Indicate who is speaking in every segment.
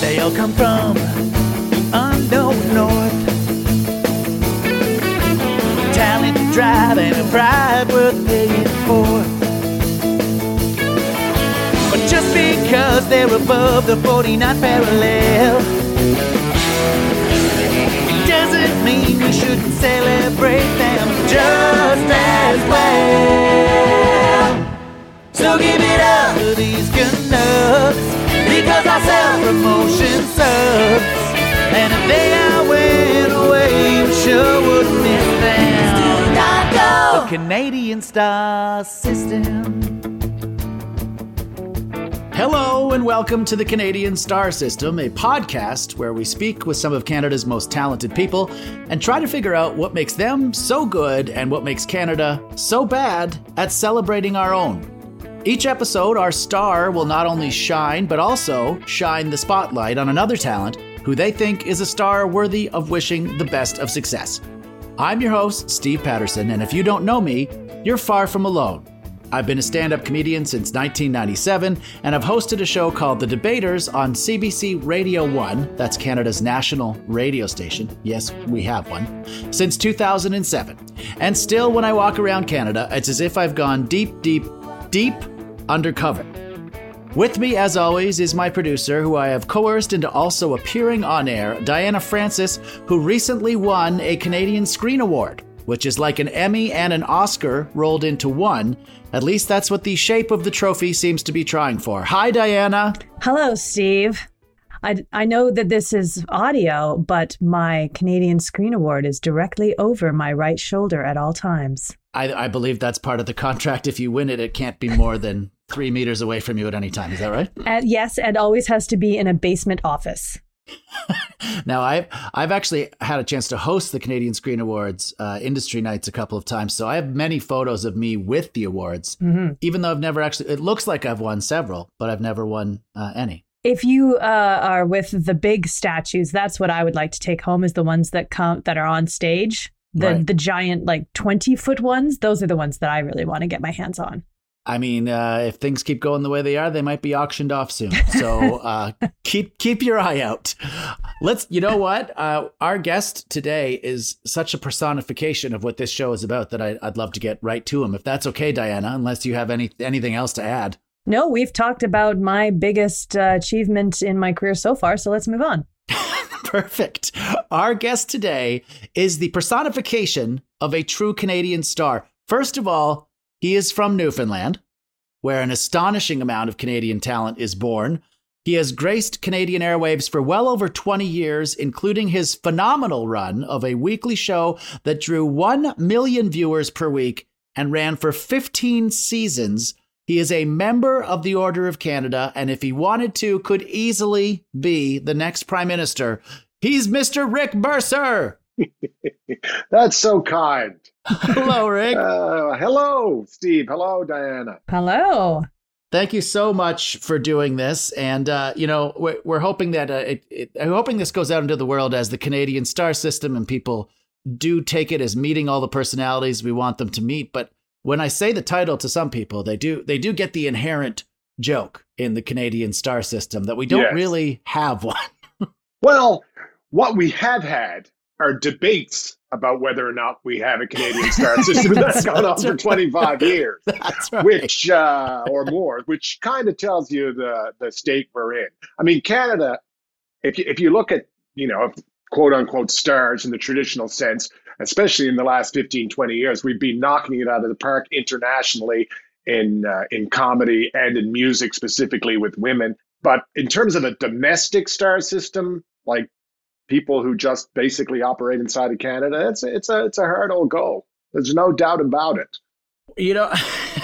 Speaker 1: They all come from the unknown north. Talent, drive, and a pride worth paying for. But just because they're above the 49th parallel, it doesn't mean we shouldn't celebrate them just as well. So give it up to these because our self-promotion sucks. And if they all went away, we sure would miss them. The Canadian Star System. Hello and welcome to the Canadian Star System, a podcast where we speak with some of Canada's most talented people and try to figure out what makes them so good and what makes Canada so bad at celebrating our own. Each episode, our star will not only shine, but also shine the spotlight on another talent who they think is a star worthy of wishing the best of success. I'm your host, Steve Patterson, and if you don't know me, you're far from alone. I've been a stand up comedian since 1997, and I've hosted a show called The Debaters on CBC Radio 1, that's Canada's national radio station. Yes, we have one, since 2007. And still, when I walk around Canada, it's as if I've gone deep, deep, deep undercover. With me, as always, is my producer, who I have coerced into also appearing on air, Diana Francis, who recently won a Canadian Screen Award, which is like an Emmy and an Oscar rolled into one. At least that's what the shape of the trophy seems to be trying for. Hi, Diana.
Speaker 2: Hello, Steve. I, I know that this is audio, but my Canadian Screen Award is directly over my right shoulder at all times.
Speaker 1: I, I believe that's part of the contract. If you win it, it can't be more than three meters away from you at any time. Is that right?
Speaker 2: And yes, and always has to be in a basement office.
Speaker 1: now, I've I've actually had a chance to host the Canadian Screen Awards uh, industry nights a couple of times, so I have many photos of me with the awards.
Speaker 2: Mm-hmm.
Speaker 1: Even though I've never actually, it looks like I've won several, but I've never won uh, any.
Speaker 2: If you uh, are with the big statues, that's what I would like to take home is the ones that come that are on stage. The
Speaker 1: Right.
Speaker 2: the giant like twenty foot ones. Those are the ones that I really want to get my hands on.
Speaker 1: I mean, uh, if things keep going the way they are, they might be auctioned off soon. So uh, keep keep your eye out. Let's. You know what? Uh, our guest today is such a personification of what this show is about that I, I'd love to get right to him. If that's okay, Diana. Unless you have any anything else to add.
Speaker 2: No, we've talked about my biggest uh, achievement in my career so far, so let's move on.
Speaker 1: Perfect. Our guest today is the personification of a true Canadian star. First of all, he is from Newfoundland, where an astonishing amount of Canadian talent is born. He has graced Canadian airwaves for well over 20 years, including his phenomenal run of a weekly show that drew 1 million viewers per week and ran for 15 seasons. He is a member of the Order of Canada, and if he wanted to, could easily be the next Prime Minister. He's Mr. Rick Mercer.
Speaker 3: That's so kind.
Speaker 1: Hello, Rick.
Speaker 3: Uh, hello, Steve. Hello, Diana.
Speaker 2: Hello.
Speaker 1: Thank you so much for doing this, and uh, you know we're, we're hoping that uh, it, it, I'm hoping this goes out into the world as the Canadian star system, and people do take it as meeting all the personalities we want them to meet. But when I say the title to some people, they do they do get the inherent joke in the Canadian star system that we don't
Speaker 3: Yes.
Speaker 1: really have one.
Speaker 3: Well, what we have had are debates about whether or not we have a Canadian star system that's gone on for 25 years.
Speaker 1: Right.
Speaker 3: which uh, or more, which kind of tells you the the state we're in. I mean, Canada. If you, if you look at you know quote unquote stars in the traditional sense, especially in the last 15, 20 years, we've been knocking it out of the park internationally in uh, in comedy and in music, specifically with women. But in terms of a domestic star system, like people who just basically operate inside of Canada, it's a, it's a it's a hard old goal. There's no doubt about it.
Speaker 1: You know,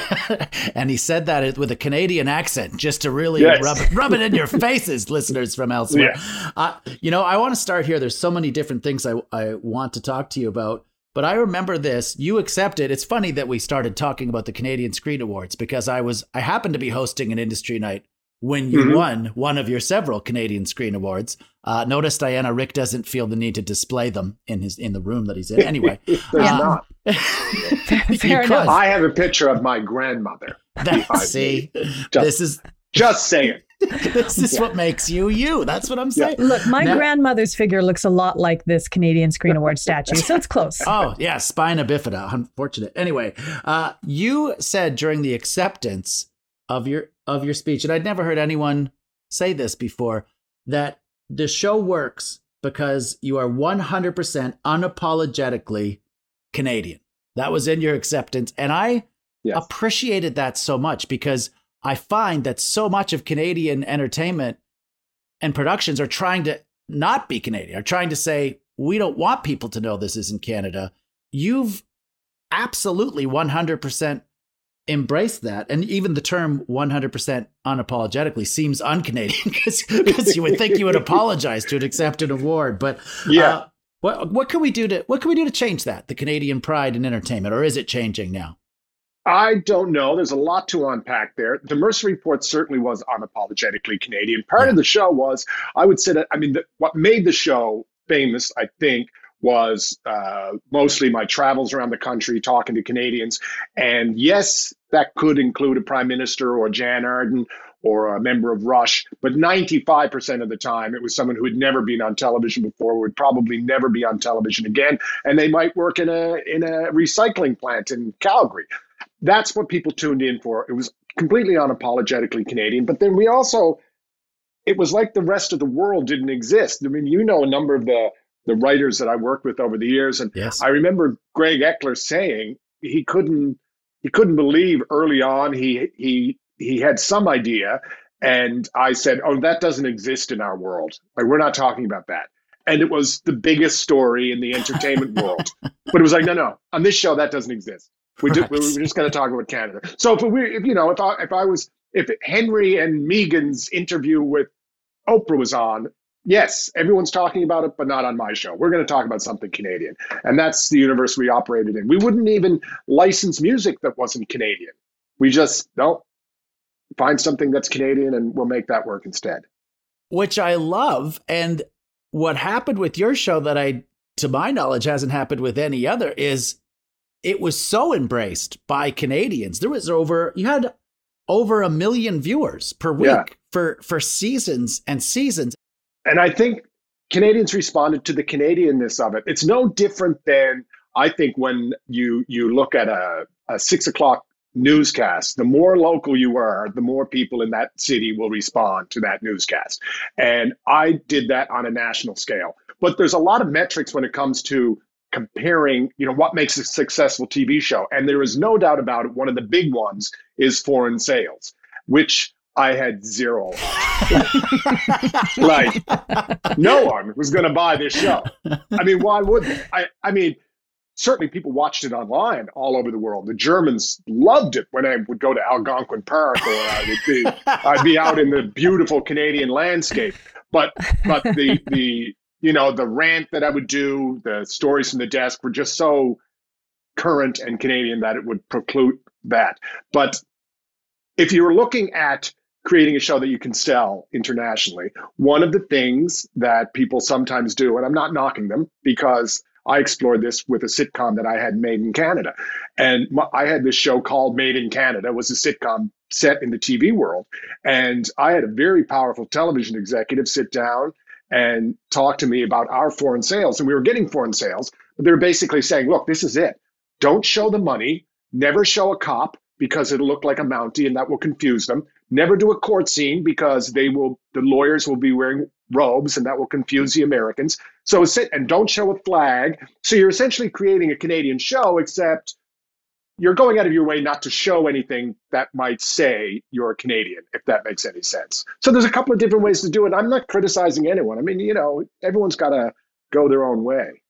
Speaker 1: and he said that with a Canadian accent just to really
Speaker 3: Yes.
Speaker 1: rub, rub it in your faces, listeners from elsewhere. Uh, you know, I want to start here. There's so many different things I, I want to talk to you about. But I remember this. You accepted. It's funny that we started talking about the Canadian Screen Awards because I was I happened to be hosting an industry night when you
Speaker 3: Mhm.
Speaker 1: won one of your several Canadian Screen Awards. Uh, notice, Diana, Rick doesn't feel the need to display them in his in the room that he's in. Anyway,
Speaker 3: There's
Speaker 1: uh,
Speaker 3: not.
Speaker 1: you
Speaker 2: Fair
Speaker 1: could.
Speaker 2: enough.
Speaker 3: I have a picture of my grandmother.
Speaker 1: That, see.
Speaker 3: Just,
Speaker 1: this is
Speaker 3: just saying.
Speaker 1: this is what makes you you. That's what I'm
Speaker 3: Yeah.
Speaker 1: saying.
Speaker 2: Look, my
Speaker 1: Now-
Speaker 2: grandmother's figure looks a lot like this Canadian Screen Award statue, so it's close.
Speaker 1: Oh yeah, spina bifida. Unfortunate. Anyway, uh, you said during the acceptance of your of your speech, and I'd never heard anyone say this before, that the show works because you are 100% unapologetically Canadian. That was in your acceptance, and I
Speaker 3: Yes.
Speaker 1: appreciated that so much because I find that so much of Canadian entertainment and productions are trying to not be Canadian, are trying to say, we don't want people to know this isn't Canada. You've absolutely 100% embraced that. And even the term 100% unapologetically seems un Canadian because you would think you would apologize to accept an award. But
Speaker 3: Yeah.
Speaker 1: uh, what, what can we do to what can we do to change that the Canadian pride in entertainment or is it changing now?
Speaker 3: I don't know. There's a lot to unpack there. The Mercer Report certainly was unapologetically Canadian. Part of the show was, I would say that, I mean, the, what made the show famous, I think, was uh, mostly my travels around the country talking to Canadians. And yes, that could include a prime minister or Jann Arden or a member of Rush, but 95% of the time it was someone who had never been on television before, would probably never be on television again, and they might work in a in a recycling plant in Calgary that's what people tuned in for. It was completely unapologetically Canadian. But then we also, it was like the rest of the world didn't exist. I mean, you know, a number of the the writers that I worked with over the years, and
Speaker 1: Yes.
Speaker 3: I remember Greg Eckler saying he couldn't he couldn't believe early on he he he had some idea, and I said, "Oh, that doesn't exist in our world. Like we're not talking about that." And it was the biggest story in the entertainment world. But it was like, no, no, on this show that doesn't exist. We
Speaker 1: Right.
Speaker 3: we're just going to talk about Canada. So if we, if, you know, if I, if I was, if Henry and Meghan's interview with Oprah was on, yes, everyone's talking about it, but not on my show. We're going to talk about something Canadian, and that's the universe we operated in. We wouldn't even license music that wasn't Canadian. We just no find something that's Canadian, and we'll make that work instead.
Speaker 1: which I love. And what happened with your show that I, to my knowledge, hasn't happened with any other is it was so embraced by Canadians. There was over, you had over a million viewers per week
Speaker 3: Yeah.
Speaker 1: for, for seasons and seasons.
Speaker 3: And I think Canadians responded to the Canadianness of it. It's no different than I think when you you look at a, a six o'clock newscast. The more local you are, the more people in that city will respond to that newscast. And I did that on a national scale. But there's a lot of metrics when it comes to comparing, you know, what makes a successful TV show. And there is no doubt about it. One of the big ones is foreign sales, which I had zero. like no one was going to buy this show. I mean, why would they? I, I mean, certainly people watched it online all over the world. The Germans loved it when I would go to Algonquin Park or I would be, I'd be out in the beautiful Canadian landscape. But, but the, the, you know, the rant that I would do, the stories from the desk were just so current and Canadian that it would preclude that. But if you're looking at creating a show that you can sell internationally, one of the things that people sometimes do, and I'm not knocking them because I explored this with a sitcom that I had made in Canada. And I had this show called Made in Canada, it was a sitcom set in the TV world. And I had a very powerful television executive sit down and talk to me about our foreign sales. And we were getting foreign sales, but they were basically saying, look, this is it. Don't show the money, never show a cop because it'll look like a Mountie and that will confuse them. Never do a court scene because they will the lawyers will be wearing robes and that will confuse the Americans. So sit and don't show a flag. So you're essentially creating a Canadian show, except you're going out of your way not to show anything that might say you're a Canadian, if that makes any sense. So there's a couple of different ways to do it. I'm not criticizing anyone. I mean, you know, everyone's got to go their own way.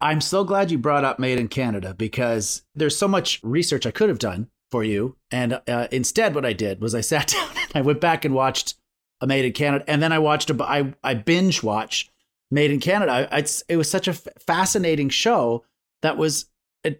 Speaker 1: I'm so glad you brought up Made in Canada because there's so much research I could have done for you. And uh, instead, what I did was I sat down and I went back and watched a Made in Canada, and then I watched a I I binge watch Made in Canada. It's it was such a f- fascinating show that was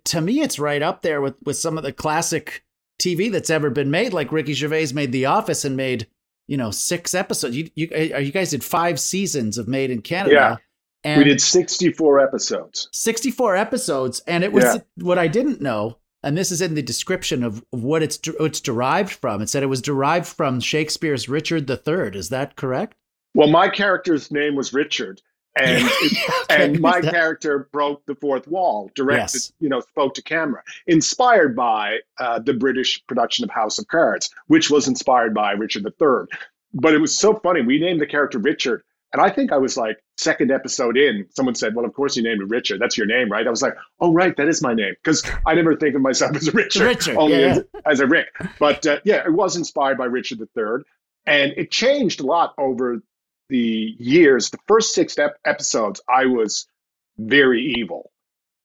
Speaker 1: to me it's right up there with with some of the classic TV that's ever been made. Like Ricky Gervais made The Office and made you know six episodes. You you uh, you guys did five seasons of Made in Canada.
Speaker 3: Yeah. And we did 64 episodes.
Speaker 1: 64 episodes. And it was yeah. what I didn't know and this is in the description of what it's it's derived from. It said it was derived from Shakespeare's Richard III. Is that correct?
Speaker 3: Well, my character's name was Richard, and it, okay. and my character broke the fourth wall, directed, yes. you know, spoke to camera, inspired by uh, the British production of House of Cards, which was inspired by Richard III. But it was so funny. We named the character Richard and I think I was like second episode in, someone said, Well, of course you named it Richard. That's your name, right? I was like, Oh, right, that is my name. Because I never think of myself as a Richard,
Speaker 1: Richard
Speaker 3: only
Speaker 1: yeah,
Speaker 3: as, as, a Rick. But uh, yeah, it was inspired by Richard III. And it changed a lot over the years. The first six ep- episodes, I was very evil.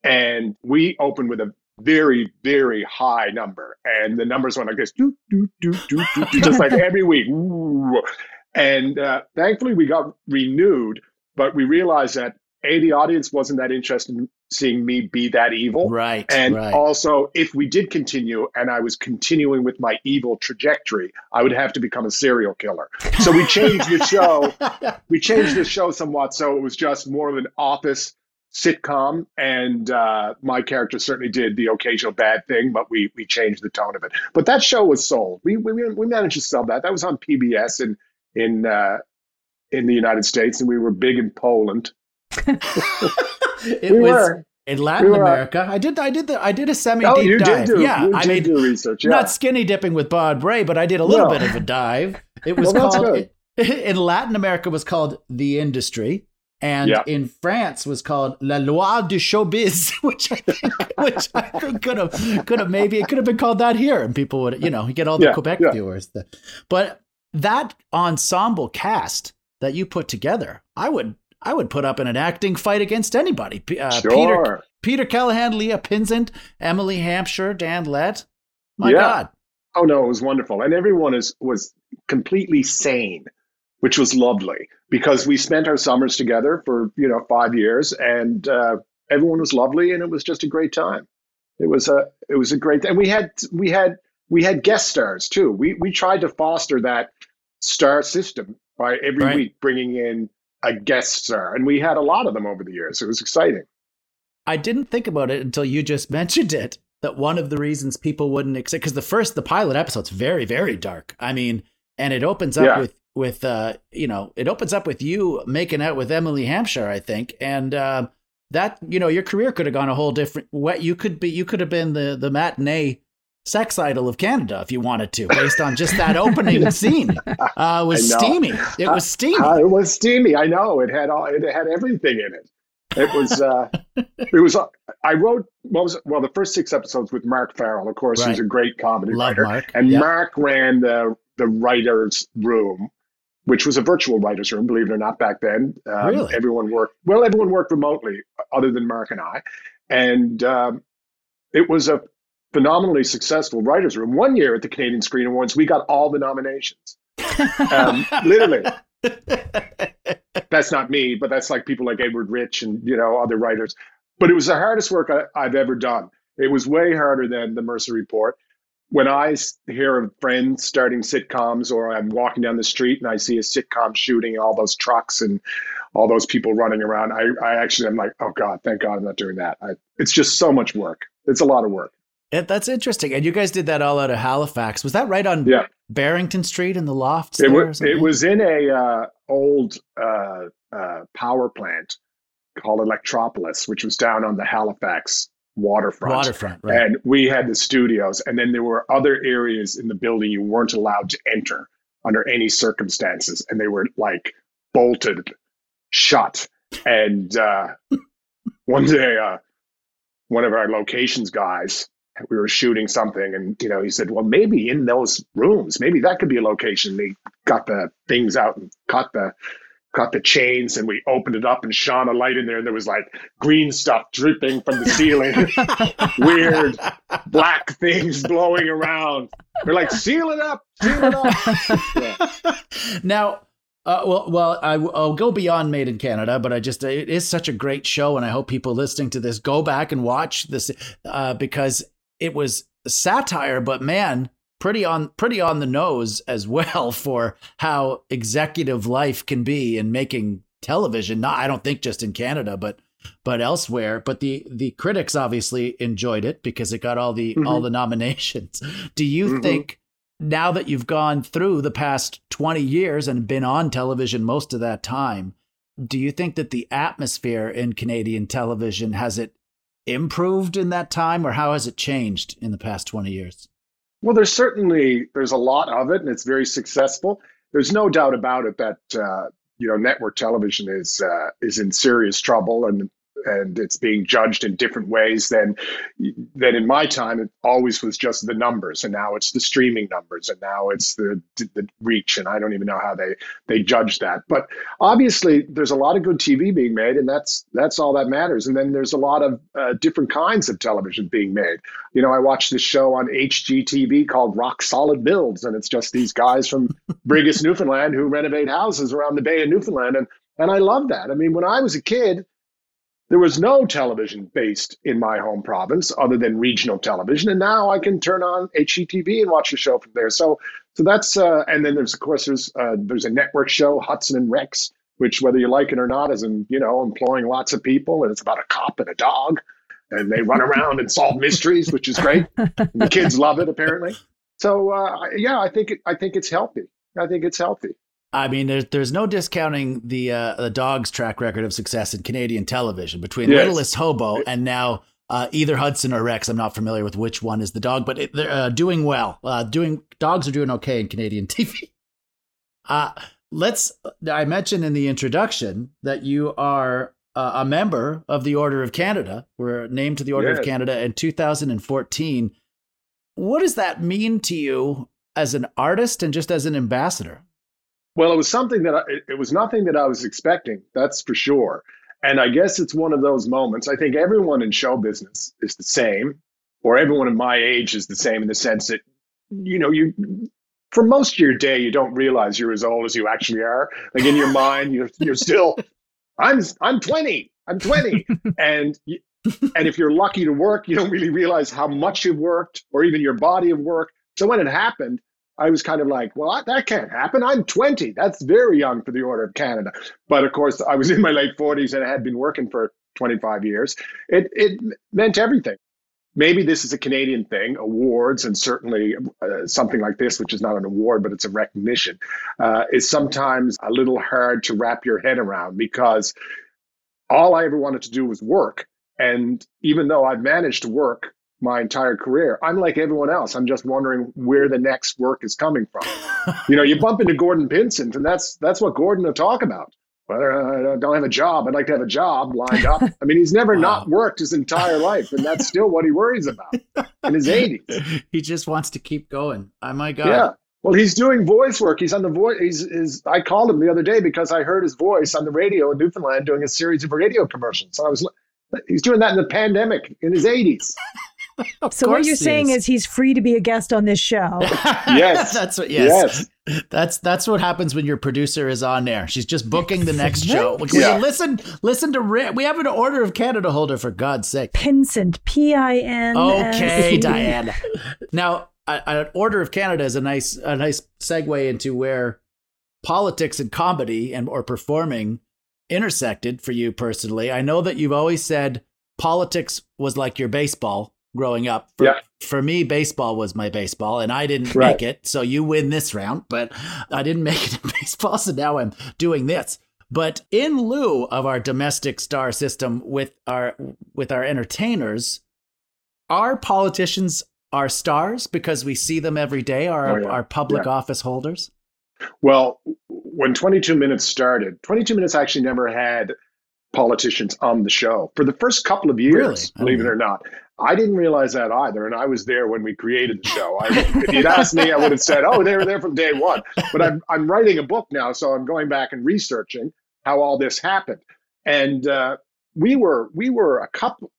Speaker 3: And we opened with a very, very high number. And the numbers went like this, do, do, do, do, do, do just like every week. Ooh. And uh, thankfully, we got renewed, but we realized that a the audience wasn't that interested in seeing me be that evil,
Speaker 1: right?
Speaker 3: And
Speaker 1: right.
Speaker 3: also, if we did continue, and I was continuing with my evil trajectory, I would have to become a serial killer. So we changed the show. we changed the show somewhat, so it was just more of an office sitcom, and uh, my character certainly did the occasional bad thing, but we we changed the tone of it. But that show was sold. We we we managed to sell that. That was on PBS, and in uh, in the United States, and we were big in Poland.
Speaker 1: it we was were. in Latin we America. I did. I did the. I did a semi deep
Speaker 3: oh, you
Speaker 1: dive.
Speaker 3: Did do,
Speaker 1: yeah,
Speaker 3: you
Speaker 1: I
Speaker 3: did do research. Yeah.
Speaker 1: Not skinny dipping with Bob Rae, but I did a little no. bit of a dive. It was well, called in Latin America was called the industry. And yeah. in France was called La Loi du Showbiz, which I think, which I think could have, could have maybe it could have been called that here, and people would, you know, you get all the yeah, Quebec yeah. viewers. But that ensemble cast that you put together, I would I would put up in an acting fight against anybody.
Speaker 3: Uh, sure.
Speaker 1: Peter Peter Keleghan, Leah Pinsent, Emily Hampshire, Dan Lett. My yeah. God.
Speaker 3: Oh no, it was wonderful, and everyone is was completely sane, which was lovely because we spent our summers together for you know five years, and uh, everyone was lovely, and it was just a great time. It was a it was a great, and we had we had we had guest stars too. We we tried to foster that star system by every right. week bringing in a guest star, and we had a lot of them over the years. It was exciting.
Speaker 1: I didn't think about it until you just mentioned it. That one of the reasons people wouldn't accept because the first the pilot episode's very very dark. I mean, and it opens up yeah. with with uh you know it opens up with you making out with Emily Hampshire, I think, and. Uh, that you know your career could have gone a whole different way. You could be you could have been the the matinee sex idol of Canada if you wanted to, based on just that opening scene. Uh, it was steamy. It was steamy.
Speaker 3: Uh, it was steamy. I know. It had all. It had everything in it. It was. Uh, it was. Uh, I wrote. What was it? Well, the first six episodes with Mark Farrell. Of course, right. he's a great comedy
Speaker 1: Love
Speaker 3: writer.
Speaker 1: Mark.
Speaker 3: And
Speaker 1: yep.
Speaker 3: Mark ran the the writers' room. Which was a virtual writers' room, believe it or not, back then.
Speaker 1: Um, really?
Speaker 3: Everyone worked well. Everyone worked remotely, other than Mark and I, and um, it was a phenomenally successful writers' room. One year at the Canadian Screen Awards, we got all the nominations. um, literally, that's not me, but that's like people like Edward Rich and you know other writers. But it was the hardest work I, I've ever done. It was way harder than the Mercer Report. When I hear of friends starting sitcoms, or I'm walking down the street and I see a sitcom shooting all those trucks and all those people running around, I, I actually am like, oh God, thank God I'm not doing that. I, it's just so much work. It's a lot of work.
Speaker 1: It, that's interesting. And you guys did that all out of Halifax. Was that right on
Speaker 3: yeah.
Speaker 1: Barrington Street in the lofts?
Speaker 3: It was, it was in a uh, old uh, uh, power plant called Electropolis, which was down on the Halifax waterfront.
Speaker 1: Waterfront, right.
Speaker 3: And we had the studios, and then there were other areas in the building you weren't allowed to enter under any circumstances, and they were like bolted shut. And uh, one day, uh, one of our locations guys we were shooting something and you know he said well maybe in those rooms maybe that could be a location. They got the things out and cut the cut the chains and we opened it up and shone a light in there and there was like green stuff dripping from the ceiling. Weird black things blowing around. We're like seal it up seal it up.
Speaker 1: Yeah. now uh, well, well, I, will go beyond Made in Canada, but I just it is such a great show, and I hope people listening to this go back and watch this uh, because it was satire, but man, pretty on pretty on the nose as well for how executive life can be in making television. Not I don't think just in Canada, but but elsewhere. But the the critics obviously enjoyed it because it got all the mm-hmm. all the nominations. Do you mm-hmm. think now that you've gone through the past 20 years and been on television most of that time, do you think that the atmosphere in Canadian television has it improved in that time or how has it changed in the past 20 years?
Speaker 3: Well, there's certainly there's a lot of it and it's very successful. There's no doubt about it that uh, you know network television is uh, is in serious trouble and and it's being judged in different ways than than in my time it always was just the numbers and now it's the streaming numbers and now it's the the reach and I don't even know how they they judge that. But obviously there's a lot of good TV being made and that's that's all that matters. And then there's a lot of uh, different kinds of television being made. You know I watched this show on HGTV called Rock Solid Builds and it's just these guys from Brigus Newfoundland who renovate houses around the Bay of Newfoundland and and I love that. I mean when I was a kid there was no television based in my home province other than regional television, and now I can turn on HGTV and watch a show from there. So, so that's uh, and then there's of course there's uh, there's a network show Hudson and Rex, which whether you like it or not is in you know employing lots of people, and it's about a cop and a dog, and they run around and solve mysteries, which is great. the kids love it apparently. So uh, yeah, I think it, I think it's healthy. I think it's healthy.
Speaker 1: I mean, there's there's no discounting the uh, the dog's track record of success in Canadian television between yes. Littlest Hobo and now uh, either Hudson or Rex. I'm not familiar with which one is the dog, but it, they're uh, doing well. Uh, doing dogs are doing okay in Canadian TV. Uh, let's. I mentioned in the introduction that you are uh, a member of the Order of Canada. We're named to the Order yes. of Canada in 2014. What does that mean to you as an artist and just as an ambassador?
Speaker 3: Well, it was something that I, it was nothing that I was expecting. That's for sure. And I guess it's one of those moments. I think everyone in show business is the same, or everyone in my age is the same in the sense that, you know, you for most of your day you don't realize you're as old as you actually are. Like in your mind, you're you're still, I'm I'm 20, I'm 20, and and if you're lucky to work, you don't really realize how much you've worked or even your body of work. So when it happened, I was kind of like, well, that can't happen. I'm 20. That's very young for the Order of Canada. But of course, I was in my late 40s and I had been working for 25 years. It, it meant everything. Maybe this is a Canadian thing, awards, and certainly uh, something like this, which is not an award, but it's a recognition, uh, is sometimes a little hard to wrap your head around because all I ever wanted to do was work. And even though I've managed to work my entire career. I'm like everyone else. I'm just wondering where the next work is coming from. you know, you bump into Gordon Pinsent, and that's that's what Gordon will talk about. Whether I don't have a job, I'd like to have a job lined up. I mean, he's never wow. not worked his entire life, and that's still what he worries about in his 80s.
Speaker 1: He just wants to keep going. Oh my God.
Speaker 3: Yeah. Well, he's doing voice work. He's on the voice. He's, he's, I called him the other day because I heard his voice on the radio in Newfoundland doing a series of radio commercials. So I was, he's doing that in the pandemic in his 80s.
Speaker 2: so what you're
Speaker 1: he
Speaker 2: saying
Speaker 1: is.
Speaker 2: is he's free to be a guest on this show.
Speaker 3: Yes.
Speaker 1: that's what. Yes. That's that's what happens when your producer is on there. She's just booking the next show.
Speaker 3: Yeah.
Speaker 1: you listen? Listen to Rick. We have an Order of Canada holder for God's sake.
Speaker 2: Pinsent, P I N.
Speaker 1: Okay, Diana. Now, an Order of Canada is a nice a nice segue into where politics and comedy and or performing intersected for you personally. I know that you've always said politics was like your baseball growing up. For,
Speaker 3: Yeah.
Speaker 1: for me, baseball was my baseball, and I didn't
Speaker 3: Right.
Speaker 1: make it. So you win this round, but I didn't make it in baseball, so now I'm doing this. But in lieu of our domestic star system with our with our entertainers, are politicians our stars because we see them every day? Are
Speaker 3: Oh, yeah.
Speaker 1: our public
Speaker 3: Yeah.
Speaker 1: office holders?
Speaker 3: Well, when 22 Minutes started, 22 Minutes actually never had politicians on the show for the first couple of years,
Speaker 1: Really?
Speaker 3: Believe it or not. I didn't realize that either, and I was there when we created the show. I, if you'd asked me, I would have said, "Oh, they were there from day one." But I'm I'm writing a book now, so I'm going back and researching how all this happened. And uh, we were we were a couple,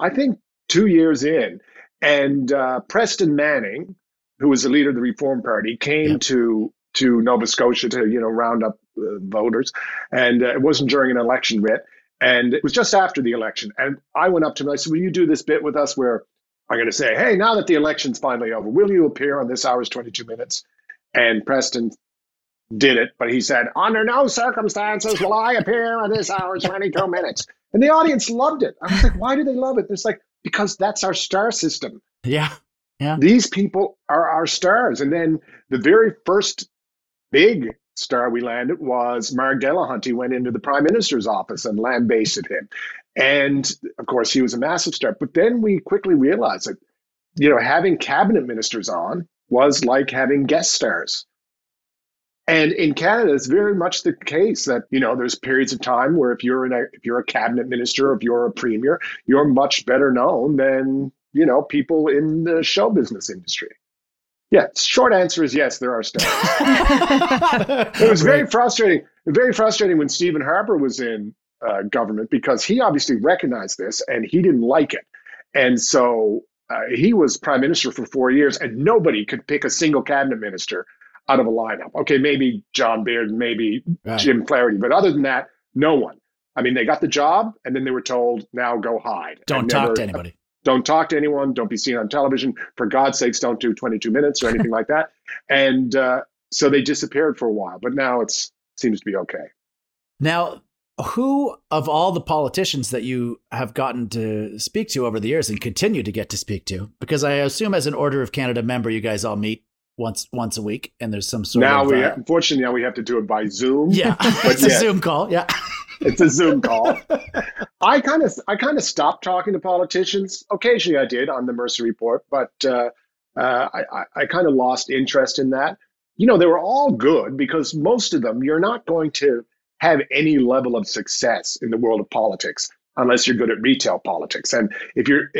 Speaker 3: I think, two years in, and uh, Preston Manning, who was the leader of the Reform Party, came
Speaker 1: Yep.
Speaker 3: to to Nova Scotia to you know round up uh, voters, and uh, it wasn't during an election writ, and it was just after the election. And I went up to him and I said, "Will you do this bit with us where I'm going to say, hey, now that the election's finally over, will you appear on this hour's 22 minutes?" And Preston did it, but he said, "Under no circumstances will I appear on this hour's 22 minutes." And the audience loved it. I was like, "Why do they love it?" It's like because that's our star system
Speaker 1: Yeah. Yeah.
Speaker 3: these people are our stars. And then the very first big star we landed was Marg Delahunty went into the prime minister's office and lambasted him. And of course, he was a massive star. But then we quickly realized that, you know, having cabinet ministers on was like having guest stars. And in Canada, it's very much the case that you know there's periods of time where if you're in a if you're a cabinet minister, if you're a premier, you're much better known than you know people in the show business industry. Yeah, short answer is yes, there are stars. it was very frustrating. Very frustrating when Stephen Harper was in uh, government because he obviously recognized this and he didn't like it, and so uh, he was prime minister for four years, and nobody could pick a single cabinet minister out of a lineup. Okay, maybe John Baird, maybe
Speaker 1: Right.
Speaker 3: Jim Flaherty, but other than that, no one. I mean, they got the job, and then they were told, "Now go hide."
Speaker 1: Don't
Speaker 3: And
Speaker 1: talk
Speaker 3: never-
Speaker 1: to anybody.
Speaker 3: Don't talk to anyone. Don't be seen on television. For God's sakes, don't do 22 minutes or anything like that. And uh, so they disappeared for a while, but now it seems to be okay.
Speaker 1: Now, who of all the politicians that you have gotten to speak to over the years and continue to get to speak to, because I assume as an Order of Canada member, you guys all meet once once a week, and there's some sort
Speaker 3: now
Speaker 1: of now
Speaker 3: we,
Speaker 1: uh,
Speaker 3: unfortunately, now we have to do it by Zoom.
Speaker 1: yeah, it's a. Zoom call. Yeah,
Speaker 3: it's a Zoom call. I kind of I kind of stopped talking to politicians. Occasionally, I did on the Mercer Report, but uh, uh, I, I, I kind of lost interest in that. You know, they were all good because most of them you're not going to have any level of success in the world of politics unless you're good at retail politics. And if you're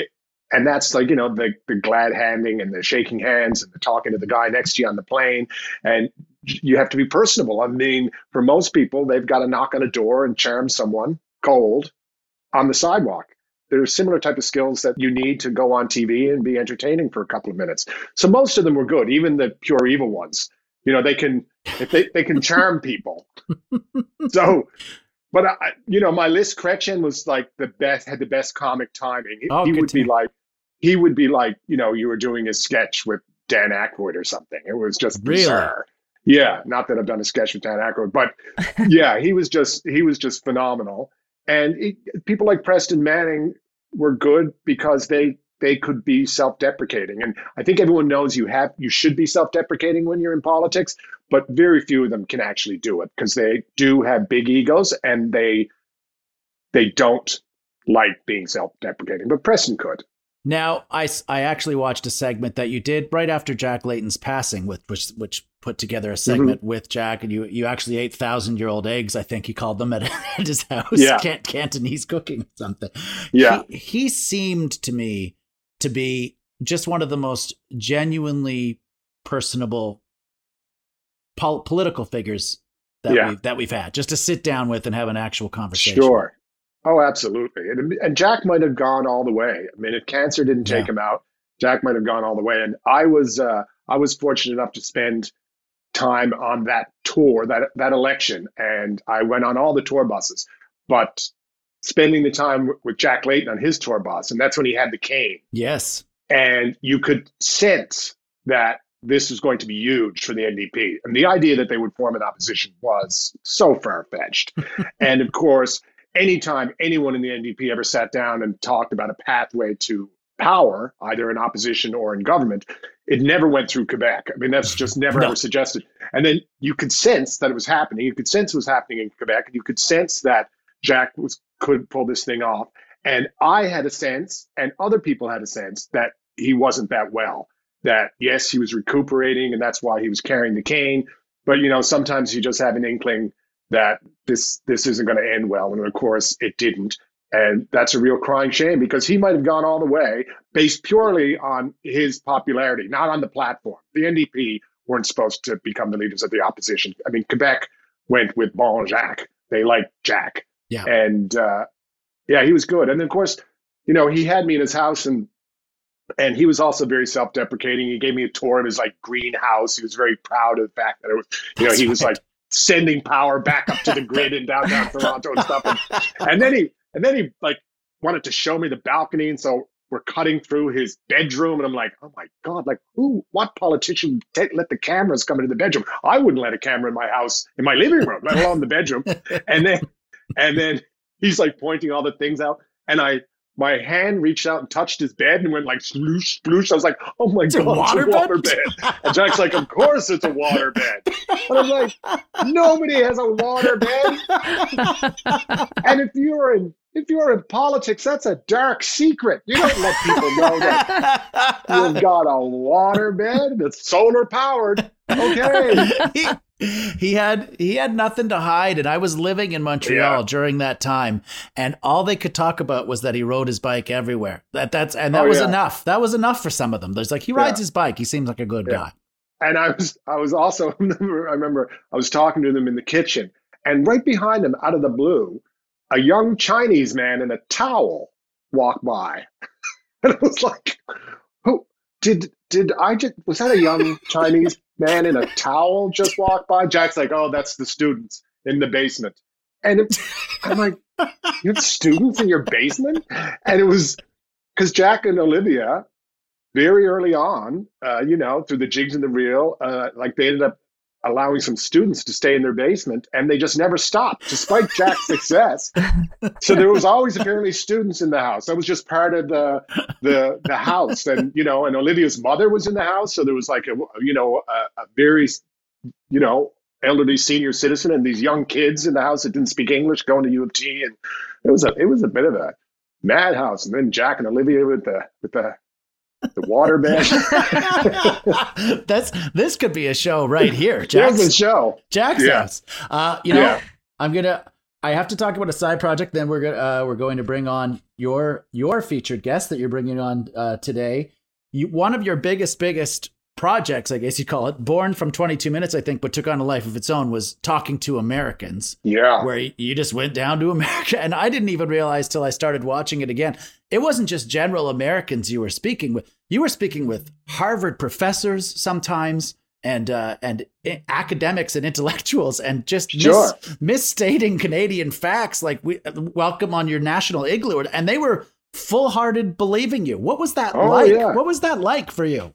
Speaker 3: and that's like you know the the glad handing and the shaking hands and the talking to the guy next to you on the plane. And you have to be personable. I mean for most people they've got to knock on a door and charm someone cold on the sidewalk. There's similar type of skills that you need to go on tv and be entertaining for a couple of minutes. So most of them were good even the pure evil ones. You know they can if they, they can charm people. So but I, you know, my list Chrétien was like the best, had the best comic timing. He,
Speaker 1: Oh,
Speaker 3: he would be like, he would be like, you know, you were doing a sketch with Dan Aykroyd or something. It was just
Speaker 1: Really?
Speaker 3: bizarre. Yeah, not that I've done a sketch with Dan Aykroyd, but yeah, he was just he was just phenomenal. And it, people like Preston Manning were good because they they could be self-deprecating. And I think everyone knows you have you should be self-deprecating when you're in politics, but very few of them can actually do it because they do have big egos and they they don't like being self-deprecating. But Preston could.
Speaker 1: Now, I, I actually watched a segment that you did right after Jack Layton's passing, with which which put together a segment
Speaker 3: Mm-hmm.
Speaker 1: with Jack, and you you actually ate thousand year old eggs. I think he called them at, at his house.
Speaker 3: Yeah.
Speaker 1: Can- Cantonese cooking or something.
Speaker 3: Yeah.
Speaker 1: he, he seemed to me to be just one of the most genuinely personable pol- political figures that
Speaker 3: Yeah.
Speaker 1: we that we've had. Just to sit down with and have an actual conversation.
Speaker 3: Sure. Oh, absolutely. And, and Jack might have gone all the way. I mean, if cancer didn't take yeah. him out, Jack might have gone all the way. And I was uh, I was fortunate enough to spend time on that tour, that that election, and I went on all the tour buses. But spending the time with Jack Layton on his tour bus, and that's when he had the cane.
Speaker 1: Yes.
Speaker 3: And you could sense that this was going to be huge for the NDP. And the idea that they would form an opposition was so far fetched. and of course, anytime anyone in the NDP ever sat down and talked about a pathway to power, either in opposition or in government, it never went through Quebec. I mean, that's just never no. ever suggested. And then you could sense that it was happening. You could sense it was happening in Quebec. And you could sense that Jack was could pull this thing off. And I had a sense, and other people had a sense that he wasn't that well. That yes, he was recuperating, and that's why he was carrying the cane. But you know, sometimes you just have an inkling that this this isn't going to end well, and of course, it didn't. And that's a real crying shame because he might have gone all the way based purely on his popularity, not on the platform. The NDP weren't supposed to become the leaders of the opposition. I mean, Quebec went with Bon Jacques. They liked Jack.
Speaker 1: Yeah.
Speaker 3: And uh, yeah, he was good. And of course, you know, he had me in his house and and he was also very self-deprecating. He gave me a tour of his like greenhouse. He was very proud of the fact that it was, you know, That's he was like sending power back up to the grid in downtown Toronto and stuff. And, and then he and then he like wanted to show me the balcony. And so we're cutting through his bedroom. And I'm like, oh my God, like who, what politician t- let the cameras come into the bedroom? I wouldn't let a camera in my house, in my living room, let alone the bedroom. and then, and then he's like pointing all the things out. And I, my hand reached out and touched his bed and went like sploosh, sploosh. I was like, oh my
Speaker 1: it's
Speaker 3: God,
Speaker 1: a water
Speaker 3: it's a water bed. bed. And Jack's like, of course it's a water bed. And I'm like, nobody has a water bed. and if you're in if you're in politics, that's a dark secret. You don't let people know that you've got a water bed that's solar powered. Okay.
Speaker 1: he, had he had nothing to hide, and I was living in Montreal yeah. during that time, and all they could talk about was that he rode his bike everywhere. That that's and that oh, was yeah. enough. That was enough for some of them. There's like he rides yeah. his bike. He seems like a good guy.
Speaker 3: And I was I was also I remember I was talking to them in the kitchen, and right behind them, out of the blue a young Chinese man in a towel walked by. and I was like, who did did I just was that a young Chinese man in a towel just walk by? Jack's like, oh, that's the students in the basement. And it, I'm like, you have students in your basement? And it was because Jack and Olivia, very early on, uh, you know, through the jigs and the reel, uh, like they ended up allowing some students to stay in their basement and they just never stopped despite jack's success. So there was always apparently students in the house. That was just part of the the the house. And you know and olivia's mother was in the house. So there was like a you know a, a very you know elderly senior citizen and these young kids in the house that didn't speak english going to u of t. And it was a it was a bit of a madhouse. And then jack and olivia with the with the the waterbed.
Speaker 1: That's this could be a show right here. Jack's
Speaker 3: a show.
Speaker 1: Jack's yeah. house. Uh, you know, yeah. I'm gonna. I have to talk about a side project. Then we're gonna uh, we're going to bring on your your featured guest that you're bringing on uh, today. You, one of your biggest biggest projects, I guess you call it, born from 22 minutes, I think, but took on a life of its own, was talking to Americans.
Speaker 3: Yeah.
Speaker 1: Where you just went down to America. And I didn't even realize till I started watching it again. It wasn't just general Americans you were speaking with. You were speaking with Harvard professors sometimes and uh, and academics and intellectuals and just
Speaker 3: sure.
Speaker 1: mis- misstating Canadian facts like we welcome on your national igloo and they were full-hearted believing you. What was that
Speaker 3: oh,
Speaker 1: like?
Speaker 3: Yeah.
Speaker 1: What was that like for you?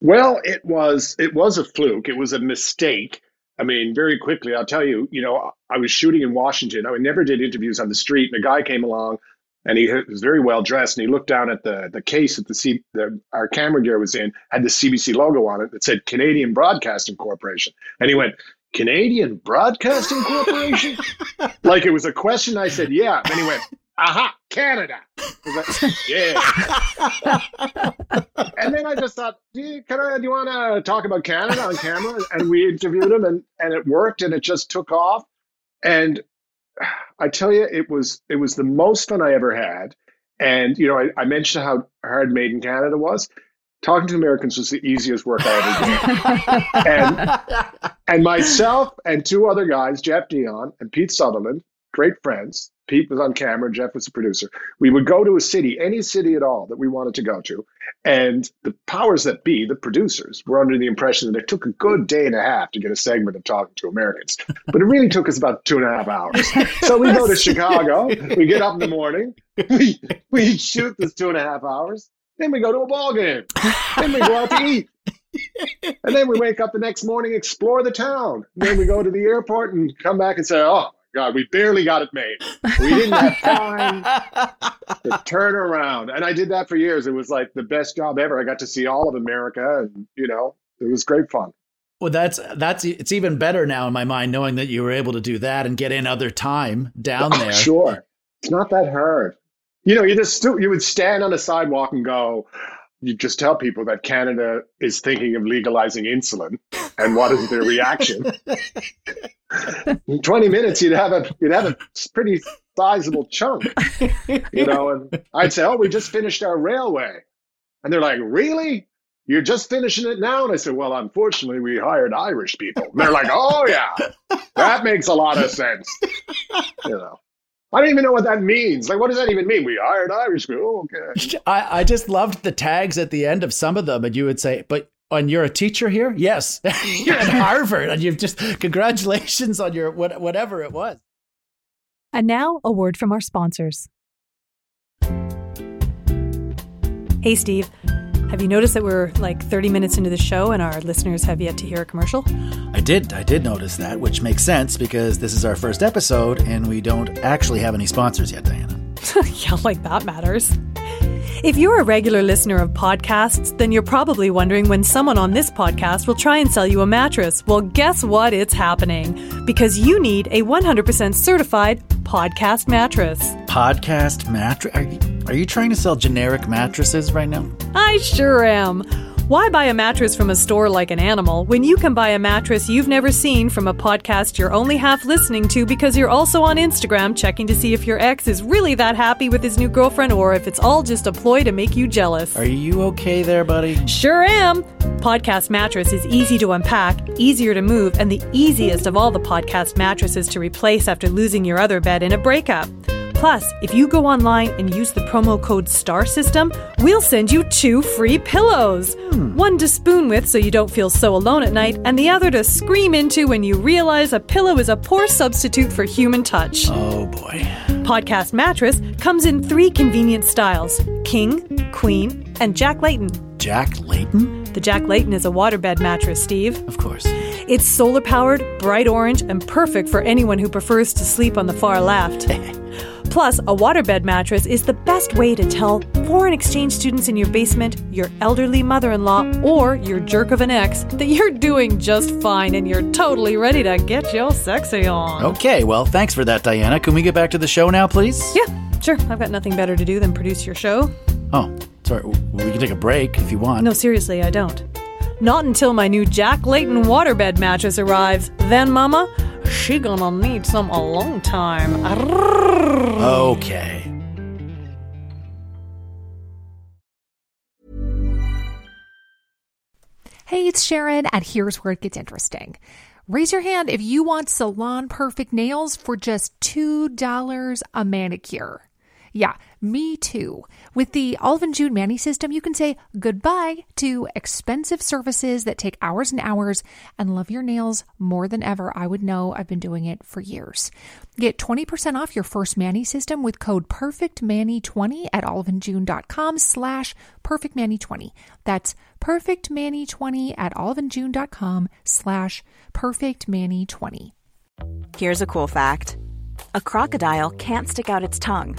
Speaker 3: Well, it was it was a fluke. It was a mistake. I mean, very quickly, I'll tell you. You know, I was shooting in Washington. I never did interviews on the street, and a guy came along, and he was very well dressed, and he looked down at the the case that the, C, the our camera gear was in, had the CBC logo on it that said Canadian Broadcasting Corporation, and he went. Canadian Broadcasting Corporation? like it was a question. I said, yeah. And he went, aha, Canada. Like, yeah. and then I just thought, do you, I, do you want to talk about Canada on camera? And we interviewed him and, and it worked and it just took off. And I tell you, it was, it was the most fun I ever had. And, you know, I, I mentioned how hard Made in Canada was. Talking to Americans was the easiest work I ever did. and, and myself and two other guys, Jeff Dion and Pete Sutherland, great friends. Pete was on camera, Jeff was the producer. We would go to a city, any city at all that we wanted to go to. And the powers that be, the producers, were under the impression that it took a good day and a half to get a segment of talking to Americans. But it really took us about two and a half hours. So we go to Chicago, we get up in the morning, we, we shoot this two and a half hours, then we go to a ball game, then we go out to eat. And then we wake up the next morning, explore the town. Then we go to the airport and come back and say, oh, God, we barely got it made. We didn't have oh time to turn around. And I did that for years. It was like the best job ever. I got to see all of America and, you know, it was great fun.
Speaker 1: Well, that's that's it's even better now in my mind knowing that you were able to do that and get in other time down
Speaker 3: Oh,
Speaker 1: there.
Speaker 3: sure. It's not that hard. You know, you just stu- you would stand on the sidewalk and go, you just tell people that Canada is thinking of legalizing insulin, and what is their reaction? In 20 minutes, you'd have a you'd have a pretty sizable chunk, you know. And I'd say, "Oh, we just finished our railway," and they're like, "Really? You're just finishing it now?" And I said, "Well, unfortunately, we hired Irish people." And they're like, "Oh yeah, that makes a lot of sense," you know. I don't even know what that means. Like, what does that even mean? We hired Irish people. Oh, okay.
Speaker 1: I, I just loved the tags at the end of some of them, and you would say, "But and you're a teacher here? Yes, you're at Harvard, and you've just congratulations on your what, whatever it was."
Speaker 2: And now, a word from our sponsors. Hey, Steve. Have you noticed that we're like 30 minutes into the show and our listeners have yet to hear a commercial?
Speaker 1: I did, I did notice that, which makes sense because this is our first episode, and we don't actually have any sponsors yet, Diana.
Speaker 2: yeah, like that matters. If you're a regular listener of podcasts, then you're probably wondering when someone on this podcast will try and sell you a mattress. Well, guess what? It's happening because you need a 100% certified podcast mattress.
Speaker 1: Podcast mattress? Are you, are you trying to sell generic mattresses right now?
Speaker 2: I sure am. Why buy a mattress from a store like an animal when you can buy a mattress you've never seen from a podcast you're only half listening to because you're also on Instagram checking to see if your ex is really that happy with his new girlfriend or if it's all just a ploy to make you jealous?
Speaker 1: Are you okay there, buddy?
Speaker 2: Sure am. Podcast mattress is easy to unpack, easier to move, and the easiest of all the podcast mattresses to replace after losing your other bed in a breakup. Plus, if you go online and use the promo code STAR System, we'll send you two free pillows. Hmm. One to spoon with so you don't feel so alone at night, and the other to scream into when you realize a pillow is a poor substitute for human touch.
Speaker 1: Oh boy.
Speaker 2: Podcast Mattress comes in three convenient styles King, Queen, and Jack Layton.
Speaker 1: Jack Layton?
Speaker 2: The Jack Layton is a waterbed mattress, Steve.
Speaker 1: Of course.
Speaker 2: It's solar powered, bright orange, and perfect for anyone who prefers to sleep on the far left. Plus, a waterbed mattress is the best way to tell foreign exchange students in your basement, your elderly mother in law, or your jerk of an ex that you're doing just fine and you're totally ready to get your sexy on.
Speaker 1: Okay, well, thanks for that, Diana. Can we get back to the show now, please?
Speaker 2: Yeah, sure. I've got nothing better to do than produce your show.
Speaker 1: Oh, sorry. We can take a break if you want.
Speaker 2: No, seriously, I don't. Not until my new Jack Layton waterbed mattress arrives. Then, Mama, she gonna need some a long time.
Speaker 1: Okay.
Speaker 4: Hey, it's Sharon, and here's where it gets interesting. Raise your hand if you want salon perfect nails for just $2 a manicure. Yeah, me too. With the and June Mani system, you can say goodbye to expensive services that take hours and hours and love your nails more than ever. I would know I've been doing it for years. Get 20% off your first Mani system with code PERFECTMANI20 at oliveandjune.com slash PERFECTMANI20. That's PERFECTMANI20 at oliveandjune.com slash PERFECTMANI20.
Speaker 5: Here's a cool fact a crocodile can't stick out its tongue.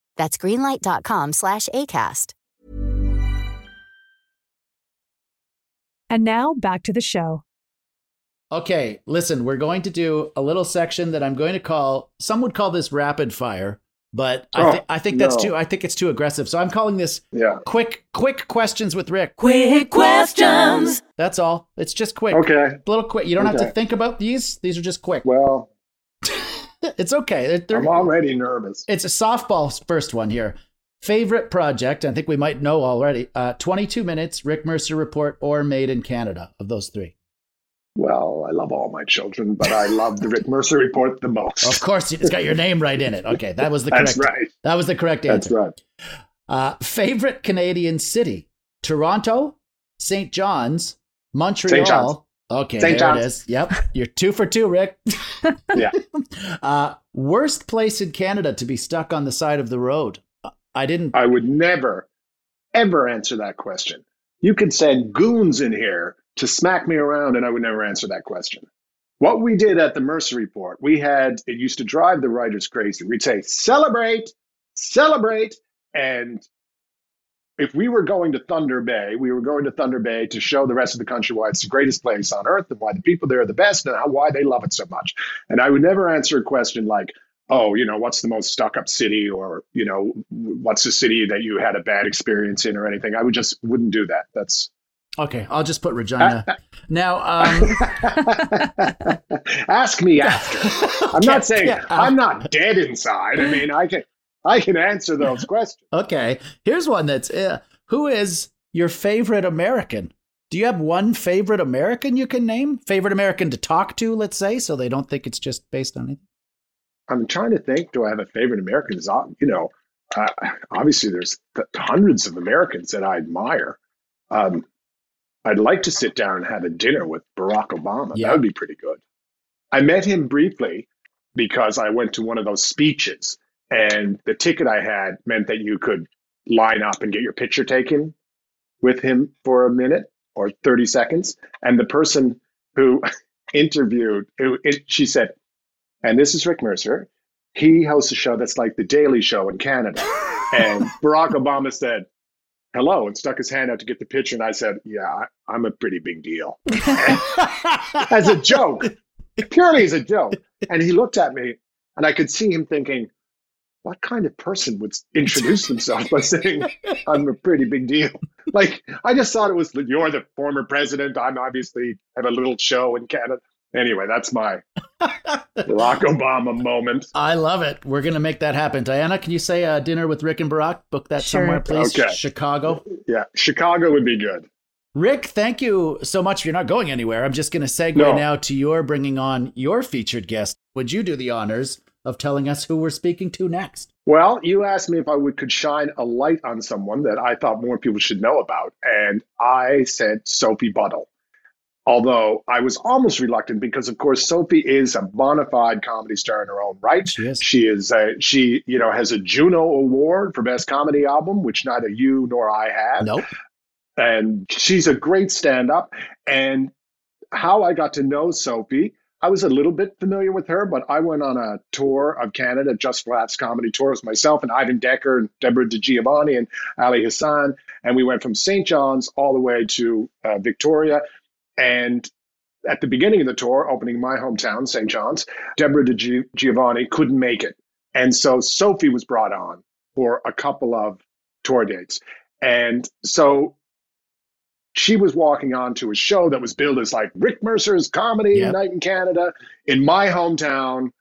Speaker 6: That's greenlight.com slash ACAST.
Speaker 2: And now back to the show.
Speaker 1: Okay, listen, we're going to do a little section that I'm going to call, some would call this rapid fire, but I,
Speaker 3: Oh,
Speaker 1: thi- I think that's
Speaker 3: no.
Speaker 1: too, I think it's too aggressive. So I'm calling this
Speaker 3: Yeah.
Speaker 1: quick, quick questions with Rick.
Speaker 7: Quick questions.
Speaker 1: That's all. It's just quick.
Speaker 3: Okay.
Speaker 1: A little quick. You don't have to think about these. These are just quick.
Speaker 3: Well,
Speaker 1: It's okay. They're-
Speaker 3: I'm already nervous.
Speaker 1: it's a softball first one here. Favorite project, I think we might know already. Uh, 22 minutes, Rick Mercer report, or Made in Canada of those three.
Speaker 3: Well, I love all my children, but I love the Rick Mercer report the most.
Speaker 1: Of course, it's got your name right in it. Okay, that was the correct.
Speaker 3: That's right.
Speaker 1: That was the correct answer.
Speaker 3: That's right.
Speaker 1: Uh, favorite Canadian city: Toronto, St. John's, Montreal.
Speaker 3: St. John's.
Speaker 1: Okay,
Speaker 3: St.
Speaker 1: there it
Speaker 3: John's.
Speaker 1: is. Yep, you're two for two, Rick.
Speaker 3: Yeah.
Speaker 1: Uh, worst place in Canada to be stuck on the side of the road. I didn't.
Speaker 3: I would never, ever answer that question. You could send goons in here to smack me around, and I would never answer that question. What we did at the Mercer Report, we had, it used to drive the writers crazy. We'd say, celebrate, celebrate. And if we were going to Thunder Bay, we were going to Thunder Bay to show the rest of the country why it's the greatest place on earth and why the people there are the best and how, why they love it so much. And I would never answer a question like, oh, you know, what's the most stuck up city or, you know, what's the city that you had a bad experience in or anything. I would just wouldn't do that. That's
Speaker 1: Okay, I'll just put Regina. now, um,
Speaker 3: ask me after. I'm not saying
Speaker 1: Yeah.
Speaker 3: I'm not dead inside. I mean, I can I can answer those questions.
Speaker 1: okay, here's one that's uh, who is your favorite American? Do you have one favorite American you can name? Favorite American to talk to, let's say, so they don't think it's just based on anything.
Speaker 3: I'm trying to think. Do I have a favorite American? You know, uh, obviously there's th- hundreds of Americans that I admire. Um, I'd like to sit down and have a dinner with Barack Obama.
Speaker 1: Yeah.
Speaker 3: That would be pretty good. I met him briefly because I went to one of those speeches, and the ticket I had meant that you could line up and get your picture taken with him for a minute or 30 seconds. And the person who interviewed, it, it, she said, and this is Rick Mercer. He hosts a show that's like the Daily Show in Canada. And Barack Obama said, hello, and stuck his hand out to get the picture. And I said, yeah, I, I'm a pretty big deal. as a joke, purely as a joke. And he looked at me, and I could see him thinking, what kind of person would introduce themselves by saying, I'm a pretty big deal? Like, I just thought it was, you're the former president. I'm obviously have a little show in Canada. Anyway, that's my Barack Obama moment.
Speaker 1: I love it. We're gonna make that happen. Diana, can you say uh, dinner with Rick and Barack? Book that
Speaker 2: Sure.
Speaker 1: somewhere, please.
Speaker 3: Okay.
Speaker 1: Chicago.
Speaker 3: Yeah, Chicago would be good.
Speaker 1: Rick, thank you so much. You're not going anywhere. I'm just going to segue
Speaker 3: No.
Speaker 1: now to your bringing on your featured guest. Would you do the honors of telling us who we're speaking to next?
Speaker 3: Well, you asked me if I would could shine a light on someone that I thought more people should know about, and I said Sophie Buddle. Although I was almost reluctant because, of course, Sophie is a bona fide comedy star in her own right.
Speaker 1: She is.
Speaker 3: She is. A, she, you know, has a Juno Award for Best Comedy Album, which neither you nor I have.
Speaker 1: Nope.
Speaker 3: and she's a great stand-up. And how I got to know Sophie, I was a little bit familiar with her, but I went on a tour of Canada, Just laughs comedy tour with myself and Ivan Decker and Debra DiGiovanni and Ali Hassan, and we went from St. John's all the way to uh, Victoria. And at the beginning of the tour, opening my hometown, St. John's, Debra DiGiovanni couldn't make it, and so Sophie was brought on for a couple of tour dates, and so she was walking on to a show that was billed as like Rick Mercer's comedy
Speaker 1: Yep.
Speaker 3: night in Canada in my hometown.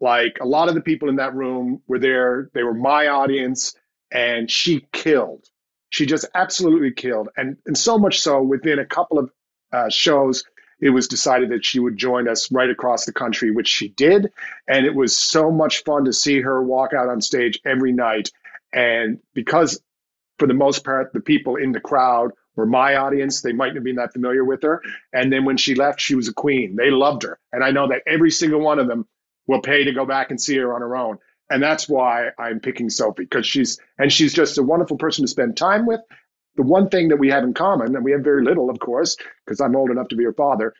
Speaker 3: Like a lot of the people in that room were there. They were my audience and she killed. She just absolutely killed, and and so much so within a couple of uh, shows, it was decided that she would join us right across the country, which she did, and it was so much fun to see her walk out on stage every night. And because, for the most part, the people in the crowd were my audience. They mightn't have been that familiar with her. And then when she left, she was a queen. They loved her. And I know that every single one of them will pay to go back and see her on her own. And that's why I'm picking Sophie because she's and she's just a wonderful person to spend time with. The one thing that we have in common, and we have very little, of course, because I'm old enough to be her father,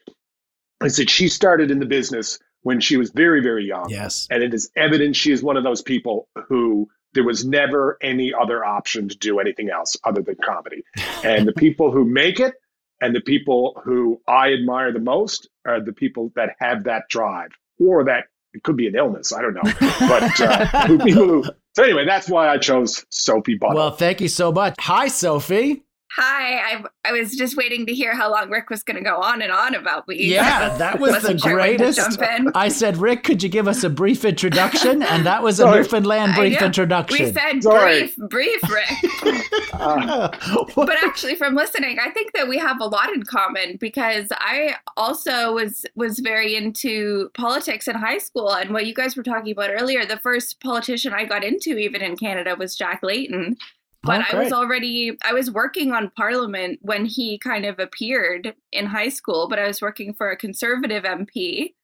Speaker 3: is that she started in the business when she was very, very young.
Speaker 1: Yes.
Speaker 3: And it is evident she is one of those people who there was never any other option to do anything else other than comedy. And the people who make it and the people who I admire the most are the people that have that drive or that it could be an illness. I don't know. But uh, who, people who, so anyway, that's why I chose Sophie Buddle.
Speaker 1: Well, thank you so much. Hi, Sophie.
Speaker 8: Hi, I, I was just waiting to hear how long Rick was going to go on and on about me.
Speaker 1: Yeah, that was the
Speaker 8: sure
Speaker 1: greatest. I said, Rick, could you give us a brief introduction? And that was a Newfoundland brief introduction.
Speaker 8: We said
Speaker 3: Sorry.
Speaker 8: brief, brief, Rick. but actually, from listening, I think that we have a lot in common because I also was was very into politics in high school, and what you guys were talking about earlier. The first politician I got into, even in Canada, was Jack Layton. But
Speaker 9: Oh,
Speaker 8: I was already I was working on Parliament when he kind of appeared in high school. But I was working for a conservative MP,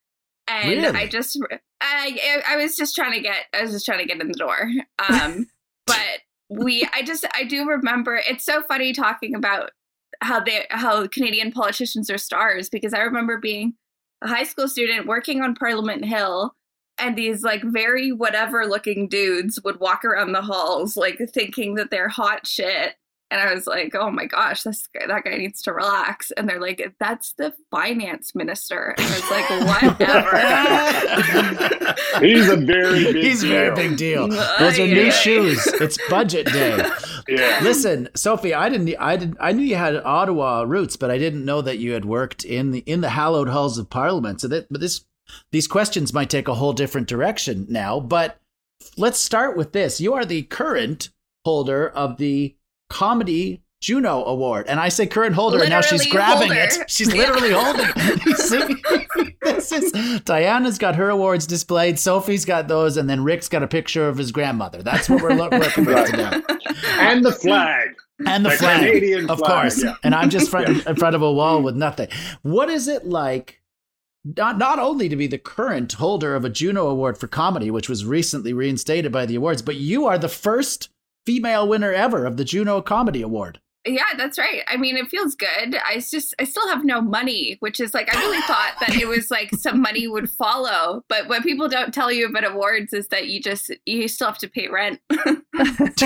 Speaker 8: and
Speaker 9: Really?
Speaker 8: I just I I was just trying to get I was just trying to get in the door. Um, but we I just I do remember it's so funny talking about how they how Canadian politicians are stars because I remember being a high school student working on Parliament Hill and these like very whatever looking dudes would walk around the halls like thinking that they're hot shit and I was like, "Oh my gosh, this guy, that guy needs to relax." And they're like, "That's the finance minister." And I was like, "Whatever."
Speaker 3: He's a very big
Speaker 1: He's a very
Speaker 3: deal.
Speaker 1: big deal. Those are new shoes. It's budget day.
Speaker 3: Yeah.
Speaker 1: Listen, Sophie, I didn't I didn't I knew you had Ottawa roots, but I didn't know that you had worked in the in the hallowed halls of Parliament. So that but this these questions might take a whole different direction now, but let's start with this. You are the current holder of the Comedy Juno Award. And I say current holder, and now she's grabbing
Speaker 8: holder.
Speaker 1: it. She's literally holding it. You see? this is Diana's got her awards displayed, Sophie's got those, and then Rick's got a picture of his grandmother. That's what we're lo- working with today.
Speaker 3: and the flag.
Speaker 1: And the,
Speaker 3: The
Speaker 1: flag,
Speaker 3: Canadian
Speaker 1: of
Speaker 3: flag,
Speaker 1: course.
Speaker 3: yeah.
Speaker 1: And I'm just front, in front of a wall with nothing. What is it like? Not not only to be the current holder of a Juno Award for comedy, which was recently reinstated by the awards, but you are the first female winner ever of the Juno Comedy Award.
Speaker 8: Yeah, that's right. I mean, it feels good. I s- just, I still have no money, which is like, I really thought that it was like some money would follow. But what people don't tell you about awards is that you just, you still have to pay rent. it's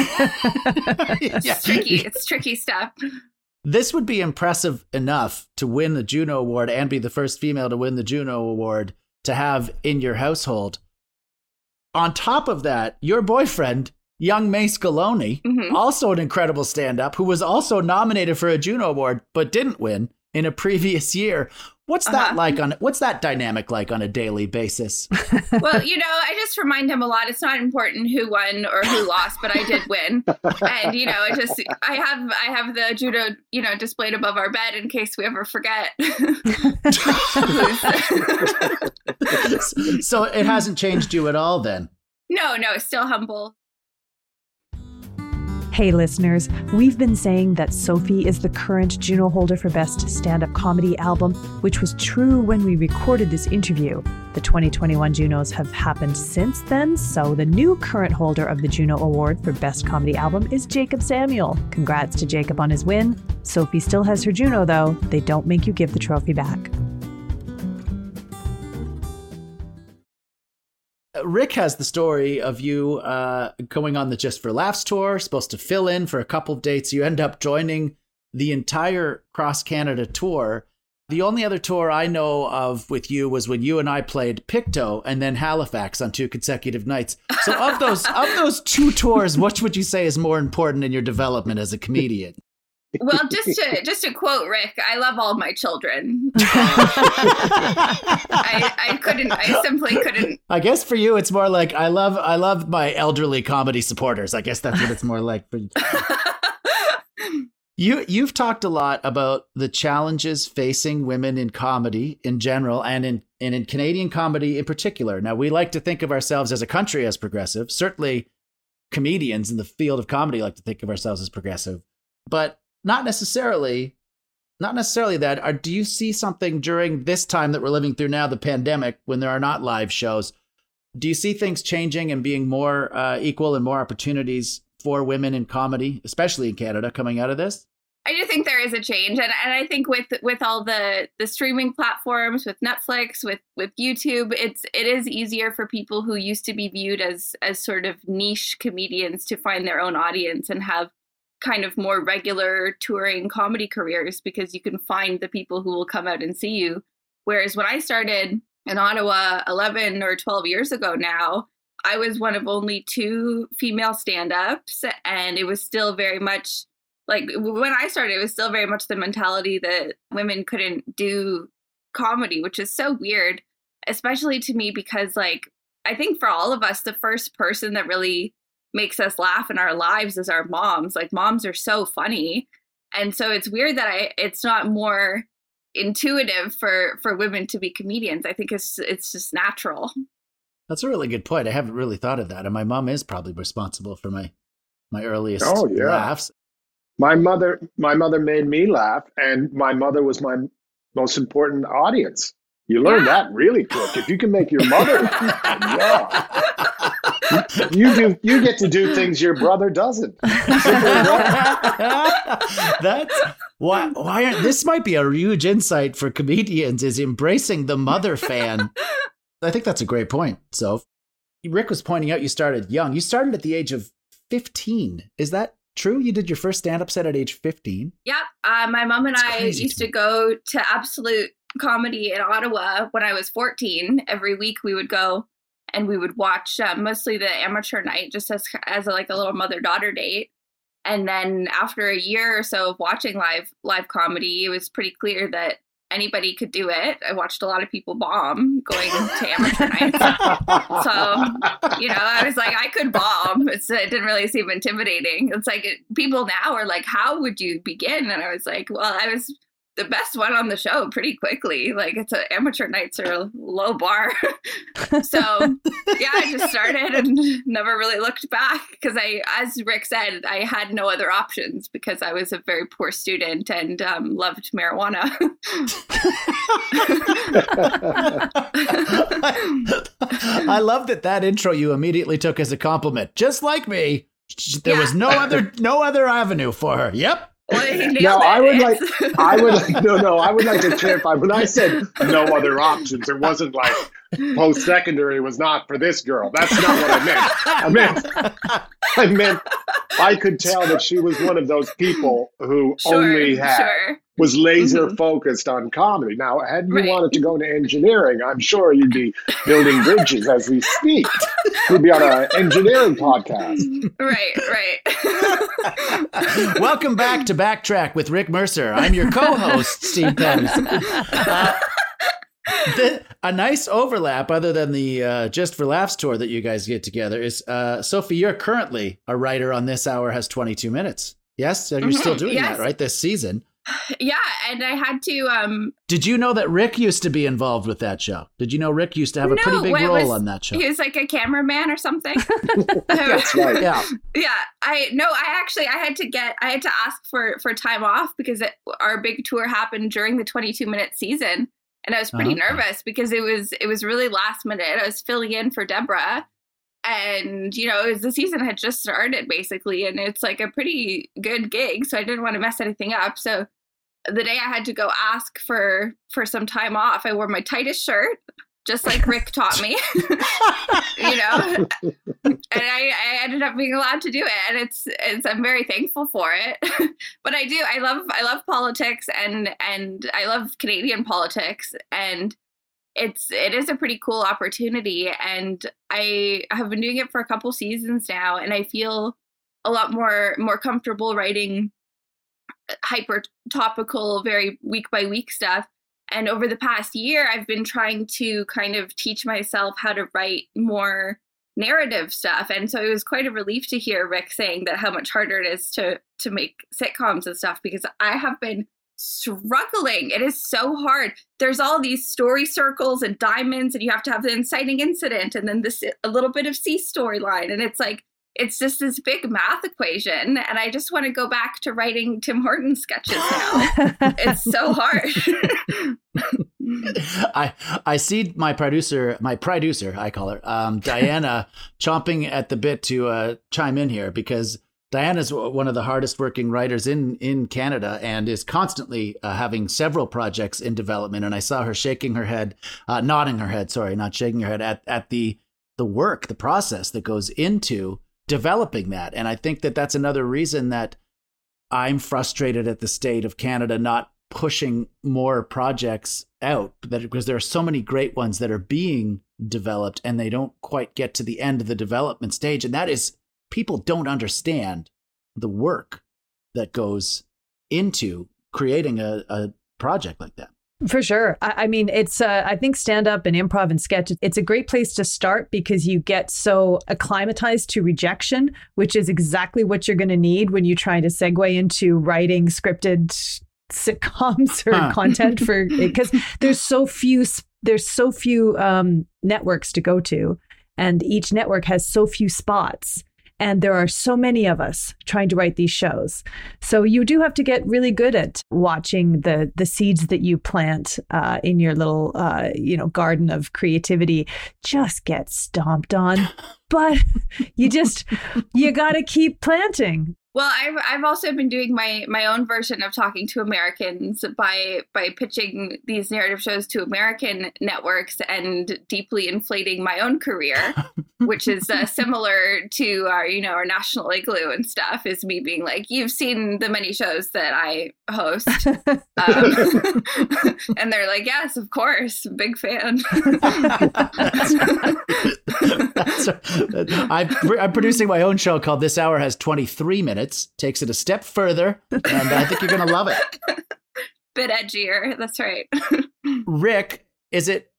Speaker 8: tricky. It's tricky stuff.
Speaker 1: This would be impressive enough to win the Juno Award and be the first female to win the Juno Award to have in your household. On top of that, your boyfriend, young May Scaloni, mm-hmm. also an incredible stand up who was also nominated for a Juno Award but didn't win in a previous year. What's that uh-huh. like on what's that dynamic like on a daily basis?
Speaker 8: well, you know, I just remind him a lot. It's not important who won or who lost, but I did win. And you know, it just I have I have the Juno, you know, displayed above our bed in case we ever forget.
Speaker 1: so it hasn't changed you at all then.
Speaker 8: no, no, still humble.
Speaker 2: Hey, listeners, we've been saying that Sophie is the current Juno holder for Best Stand Up Comedy Album, which was true when we recorded this interview. The 2021 Junos have happened since then, so the new current holder of the Juno Award for Best Comedy Album is Jacob Samuel. Congrats to Jacob on his win. Sophie still has her Juno, though. They don't make you give the trophy back.
Speaker 1: Rick has the story of you uh, going on the Just for Laughs tour, supposed to fill in for a couple of dates. You end up joining the entire Cross Canada tour. The only other tour I know of with you was when you and I played Pictou and then Halifax on two consecutive nights. So of those of those two tours, which would you say is more important in your development as a comedian?
Speaker 8: Well, just to just to quote Rick, I love all my children. Um, I, I couldn't. I simply couldn't.
Speaker 1: I guess for you, it's more like I love I love my elderly comedy supporters. I guess that's what it's more like for. You you've talked a lot about the challenges facing women in comedy in general and in and in Canadian comedy in particular. Now we like to think of ourselves as a country as progressive. Certainly comedians in the field of comedy like to think of ourselves as progressive, but not necessarily not necessarily that. Are, do you see something during this time that we're living through now, the pandemic, when there are not live shows? Do you see things changing and being more uh, equal and more opportunities for women in comedy, especially in Canada, coming out of this?
Speaker 8: I do think there is a change, and, and I think with with all the the streaming platforms, with Netflix, with with YouTube, it's it is easier for people who used to be viewed as as sort of niche comedians to find their own audience and have kind of more regular touring comedy careers because you can find the people who will come out and see you. Whereas when I started in Ottawa 11 or 12 years ago now, I was one of only two female stand ups, and it was still very much like when I started, it was still very much the mentality that women couldn't do comedy, which is so weird, especially to me because, like, I think for all of us, the first person that really makes us laugh in our lives is our moms. Like, moms are so funny. And so it's weird that I it's not more intuitive for for women to be comedians. I think it's it's just natural.
Speaker 1: That's a really good point. I haven't really thought of that, and my mom is probably responsible for my my earliest
Speaker 3: oh, yeah.
Speaker 1: laughs.
Speaker 3: My mother, my mother made me laugh, and my mother was my most important audience. You learn yeah. that really quick. If you can make your mother, yeah. You do. You get to do things your brother doesn't.
Speaker 1: That's why. Why aren't this might be a huge insight for comedians is embracing the mother fan I think that's a great point. So, Rick was pointing out you started young. You started at the age of 15. Is that true? You did your first stand up set at age 15?
Speaker 8: Yep. Uh, my mom and that's I used to, to go to Absolute Comedy in Ottawa when I was 14. Every week we would go and we would watch uh, mostly the amateur night just as, as a, like a little mother daughter date. And then after a year or so of watching live live comedy, it was pretty clear that anybody could do it. I watched a lot of people bomb going to amateur nights. So, you know, I was like, I could bomb. It's, it didn't really seem intimidating. It's like it, people now are like, how would you begin? And I was like, well, I was the best one on the show pretty quickly. Like it's a amateur nights are a low bar. so yeah, I just started and never really looked back because I, as Rick said, I had no other options because I was a very poor student and um, loved marijuana.
Speaker 1: I love that that intro you immediately took as a compliment. Just like me, there yeah. was no other no other avenue for her. Yep.
Speaker 3: Now I would like I would like no no I would like to clarify. When I said no other options it wasn't like post secondary was not for this girl that's not what I meant I meant I meant I could tell that she was one of those people who sure, only had sure was laser mm-hmm. focused on comedy. Now, had you right. wanted to go into engineering, I'm sure you'd be building bridges as we speak. You'd be on an engineering podcast.
Speaker 8: Right,
Speaker 1: right. Welcome back to Backtrack with Rick Mercer. I'm your co-host, Steve Penn. Uh, the, a nice overlap, other than the uh, Just for Laughs tour that you guys get together, is uh, Sophie. You're currently a writer on This Hour Has 22 Minutes. Yes, you're mm-hmm. still doing yes. that, right? This season.
Speaker 8: Yeah, and I had to. um
Speaker 1: Did you know that Rick used to be involved with that show? Did you know Rick used to have a no, pretty big role
Speaker 8: was,
Speaker 1: on that show?
Speaker 8: He was like a cameraman or something.
Speaker 3: That's right.
Speaker 8: Yeah, yeah. I no, I actually I had to get I had to ask for for time off because it, our big tour happened during the 22 minute season, and I was pretty uh-huh. nervous because it was it was really last minute. I was filling in for Deborah and you know was, the season had just started basically and it's like a pretty good gig so i didn't want to mess anything up so the day i had to go ask for for some time off i wore my tightest shirt just like rick taught me you know? And I, I ended up being allowed to do it and it's it's i'm very thankful for it. But i do i love i love politics and and i love canadian politics and it's it is a pretty cool opportunity and i have been doing it for a couple seasons now and i feel a lot more more comfortable writing hyper topical very week by week stuff and over the past year i've been trying to kind of teach myself how to write more narrative stuff. And so it was quite a relief to hear rick saying that how much harder it is to to make sitcoms and stuff because i have been struggling. It is so hard. There's all these story circles and diamonds and you have to have the inciting incident and then this a little bit of c storyline. And it's like it's just this big math equation and i just want to go back to writing tim horton sketches now it's so hard
Speaker 1: I I see my producer, my producer, I call her, um, Diana, chomping at the bit to uh, chime in here because Diana's one of the hardest working writers in in Canada and is constantly uh, having several projects in development. And I saw her shaking her head, uh, nodding her head, sorry, not shaking her head at at the the work, the process that goes into developing that. And I think that that's another reason that I'm frustrated at the state of Canada not pushing more projects out that because there are so many great ones that are being developed and they don't quite get to the end of the development stage and that is people don't understand the work that goes into creating a, a project like that
Speaker 9: for sure. I, I mean, it's, uh, I think stand up and improv and sketch, it's a great place to start because you get so acclimatized to rejection, which is exactly what you're going to need when you try to segue into writing scripted sitcoms or huh. content for because there's so few there's so few um, networks to go to and each network has so few spots and there are so many of us trying to write these shows. So you do have to get really good at watching the the seeds that you plant uh, in your little uh, you know garden of creativity. Just get stomped on. But you just you got to keep planting
Speaker 8: well, I've I've also been doing my my own version of talking to Americans by by pitching these narrative shows to American networks and deeply inflating my own career, which is uh, similar to our you know our national igloo and stuff. Is me being like, you've seen the many shows that I host, um, and they're like, yes, of course, big fan.
Speaker 1: I'm, I'm producing my own show called This Hour Has 23 Minutes minutes, takes it a step further, and I think you're going to love it.
Speaker 8: Bit edgier. That's right.
Speaker 1: Rick, is it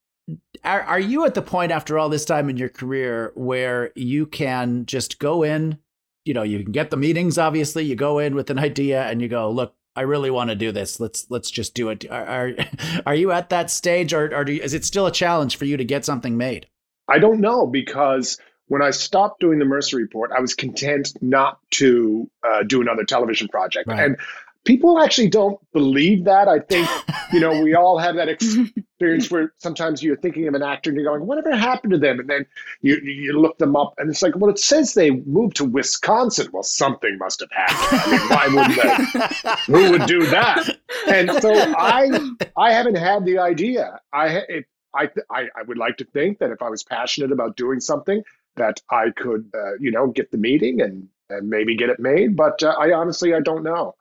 Speaker 1: are, are you at the point after all this time in your career where you can just go in, you know, you can get the meetings obviously, you go in with an idea and you go, look, I really want to do this. Let's let's just do it. Are are, are you at that stage or, or you, is it still a challenge for you to get something made?
Speaker 3: I don't know because when I stopped doing the Mercer Report, I was content not to uh, do another television project. Right. And people actually don't believe that. I think, you know, we all have that experience where sometimes you're thinking of an actor and you're going, whatever happened to them? And then you, you look them up and it's like, well, it says they moved to Wisconsin. Well, something must have happened. I mean, why wouldn't they? Who would do that? And so I, I haven't had the idea. I, it, I, I, I would like to think that if I was passionate about doing something, that I could, uh, you know, get the meeting and and maybe get it made. But uh, I honestly, I don't know.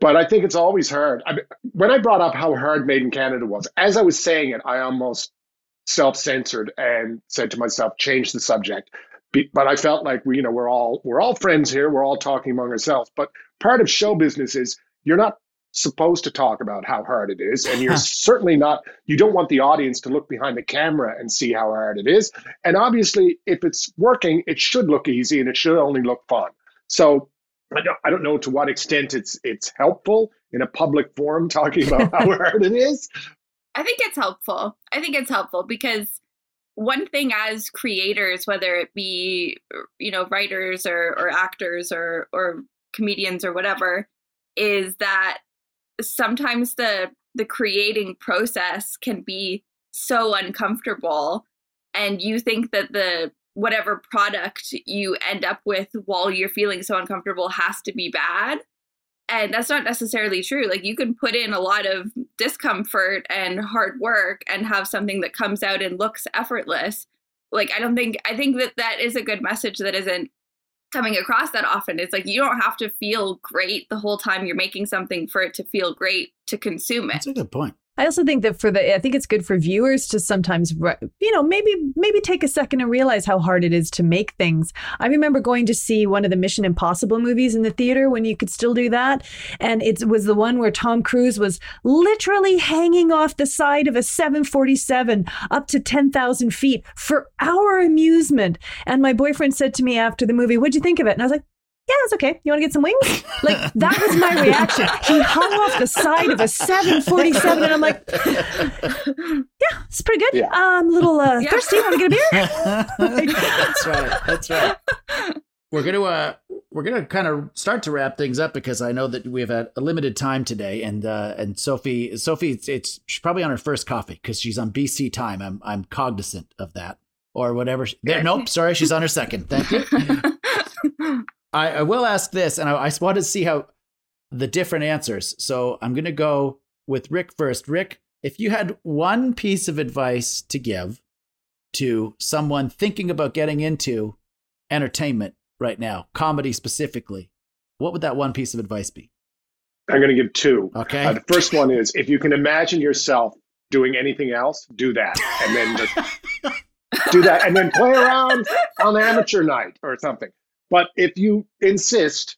Speaker 3: But I think it's always hard. I mean, when I brought up how hard Made in Canada was, as I was saying it, I almost self-censored and said to myself, change the subject. But I felt like we, you know, we're all we're all friends here. We're all talking among ourselves. But part of show business is you're not supposed to talk about how hard it is and you're certainly not you don't want the audience to look behind the camera and see how hard it is. And obviously if it's working it should look easy and it should only look fun. So I don't, I don't know to what extent it's it's helpful in a public forum talking about how hard it is.
Speaker 8: I think it's helpful. I think it's helpful because one thing as creators whether it be you know writers or, or actors or or comedians or whatever is that sometimes the the creating process can be so uncomfortable and you think that the whatever product you end up with while you're feeling so uncomfortable has to be bad and that's not necessarily true like you can put in a lot of discomfort and hard work and have something that comes out and looks effortless like i don't think i think that that is a good message that isn't coming across that often. It's like you don't have to feel great the whole time you're making something for it to feel great to consume it.
Speaker 1: That's a good point.
Speaker 9: I also think that for the, I think it's good for viewers to sometimes, you know, maybe maybe take a second and realize how hard it is to make things. I remember going to see one of the Mission Impossible movies in the theater when you could still do that, and it was the one where Tom Cruise was literally hanging off the side of a 747 up to 10,000 feet for our amusement. And my boyfriend said to me after the movie, "What'd you think of it?" And I was like, yeah, it's okay. You want to get some wings? Like that was my reaction. He hung off the side of a 747, and I'm like, yeah, it's pretty good. Yeah. I'm a little uh, yeah. thirsty. Want to get a
Speaker 1: beer? that's right. That's right. We're gonna uh, we're gonna kind of start to wrap things up because I know that we have a, a limited time today, and uh, and Sophie Sophie it's, it's she's probably on her first coffee because she's on BC time. I'm I'm cognizant of that or whatever. There, nope, sorry, she's on her second. Thank you. I, I will ask this, and I, I want to see how the different answers. So I'm going to go with Rick first. Rick, if you had one piece of advice to give to someone thinking about getting into entertainment right now, comedy specifically, what would that one piece of advice be?
Speaker 3: I'm going to give two.
Speaker 1: Okay.
Speaker 3: Uh, the first one is if you can imagine yourself doing anything else, do that. And then just do that. And then play around on amateur night or something. But if you insist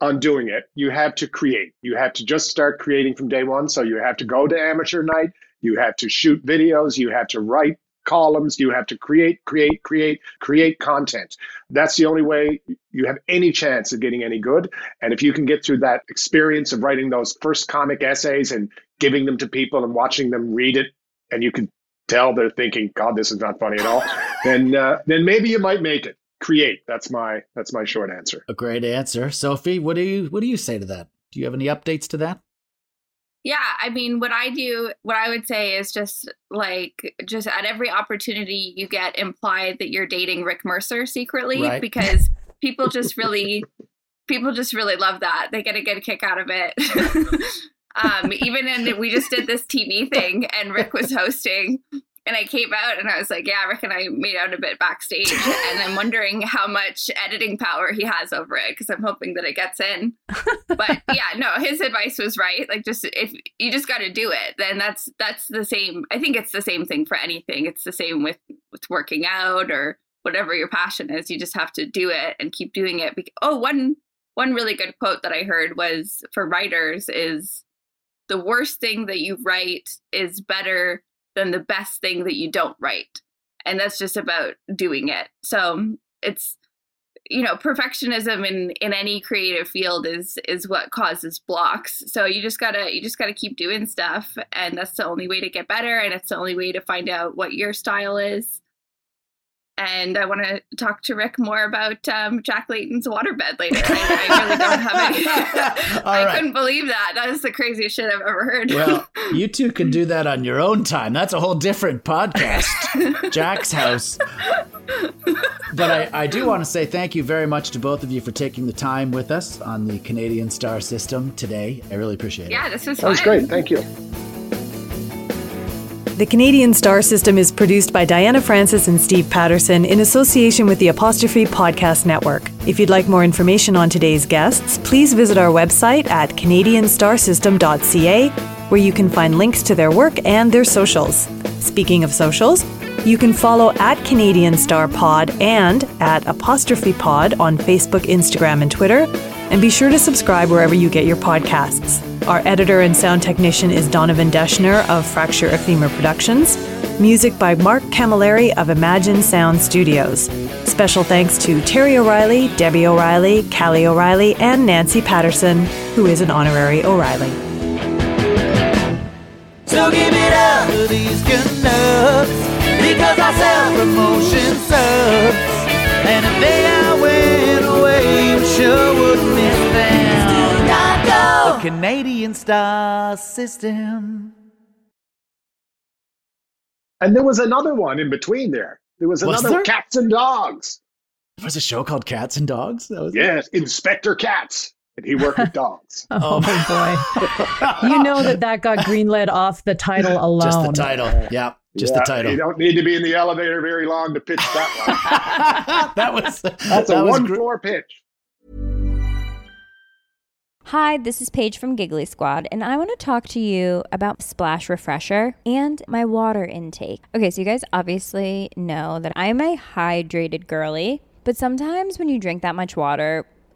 Speaker 3: on doing it, you have to create. You have to just start creating from day one. So you have to go to amateur night. You have to shoot videos. You have to write columns. You have to create, create, create, create content. That's the only way you have any chance of getting any good. And if you can get through that experience of writing those first comic essays and giving them to people and watching them read it, and you can tell they're thinking, God, this is not funny at all, then uh, then maybe you might make it create. That's my that's my short answer.
Speaker 1: A great answer, Sophie. What do you what do you say to that? Do you have any updates to that?
Speaker 8: Yeah, I mean, what I do, what I would say is just like, just at every opportunity you get implied that you're dating Rick Mercer secretly right. because people just really, people just really love that. They get a good kick out of it. um, even in, we just did this TV thing and Rick was hosting and I came out and I was like, yeah, Rick and I made out a bit backstage. and I'm wondering how much editing power he has over it because I'm hoping that it gets in. But yeah, no, his advice was right. Like just if you just got to do it, then that's that's the same. I think it's the same thing for anything. It's the same with with working out or whatever your passion is. You just have to do it and keep doing it. Oh, one one really good quote that I heard was for writers is the worst thing that you write is better than the best thing that you don't write. And that's just about doing it. So it's you know perfectionism in in any creative field is is what causes blocks so you just gotta you just gotta keep doing stuff and that's the only way to get better and it's the only way to find out what your style is and I want to talk to Rick more about um, Jack Layton's waterbed later. I, I really don't have any. I right. couldn't believe that. That is the craziest shit I've ever heard.
Speaker 1: well, you two can do that on your own time. That's a whole different podcast, Jack's house. But I, I do want to say thank you very much to both of you for taking the time with us on the Canadian Star System today. I really appreciate it.
Speaker 8: Yeah, this was
Speaker 3: That was great. Thank you.
Speaker 2: The Canadian Star System is produced by Diana Francis and Steve Patterson in association with the Apostrophe Podcast Network. If you'd like more information on today's guests, please visit our website at canadianstarsystem.ca, where you can find links to their work and their socials. Speaking of socials, you can follow at Canadian Star Pod and at Apostrophe Pod on Facebook, Instagram, and Twitter. And be sure to subscribe wherever you get your podcasts. Our editor and sound technician is Donovan Deschner of Fracture Ephemera Productions. Music by Mark Camilleri of Imagine Sound Studios. Special thanks to Terry O'Reilly, Debbie O'Reilly, Callie O'Reilly, and Nancy Patterson, who is an honorary O'Reilly.
Speaker 7: So give it up to these canucks because I sell promotion subs. And if they went away, you sure would miss them. A Canadian star system.
Speaker 3: And there was another one in between there. There was
Speaker 1: Was
Speaker 3: another
Speaker 1: there?
Speaker 3: Cats and Dogs.
Speaker 1: There was a show called Cats and Dogs. That was
Speaker 3: Yes, Inspector Cats. And he worked with dogs.
Speaker 9: Oh, oh, boy. you know that that got greenlit off the title alone.
Speaker 1: just the title. Yeah, just
Speaker 3: Yeah,
Speaker 1: the title.
Speaker 3: You don't need to be in the elevator very long to pitch that one.
Speaker 1: that was
Speaker 3: That's
Speaker 1: that
Speaker 3: a
Speaker 1: was
Speaker 3: one
Speaker 1: gr-
Speaker 3: floor pitch.
Speaker 10: Hi, this is Paige from Giggly Squad, and I want to talk to you about Splash Refresher and my water intake. Okay, so you guys obviously know that I'm a hydrated girly, but sometimes when you drink that much water,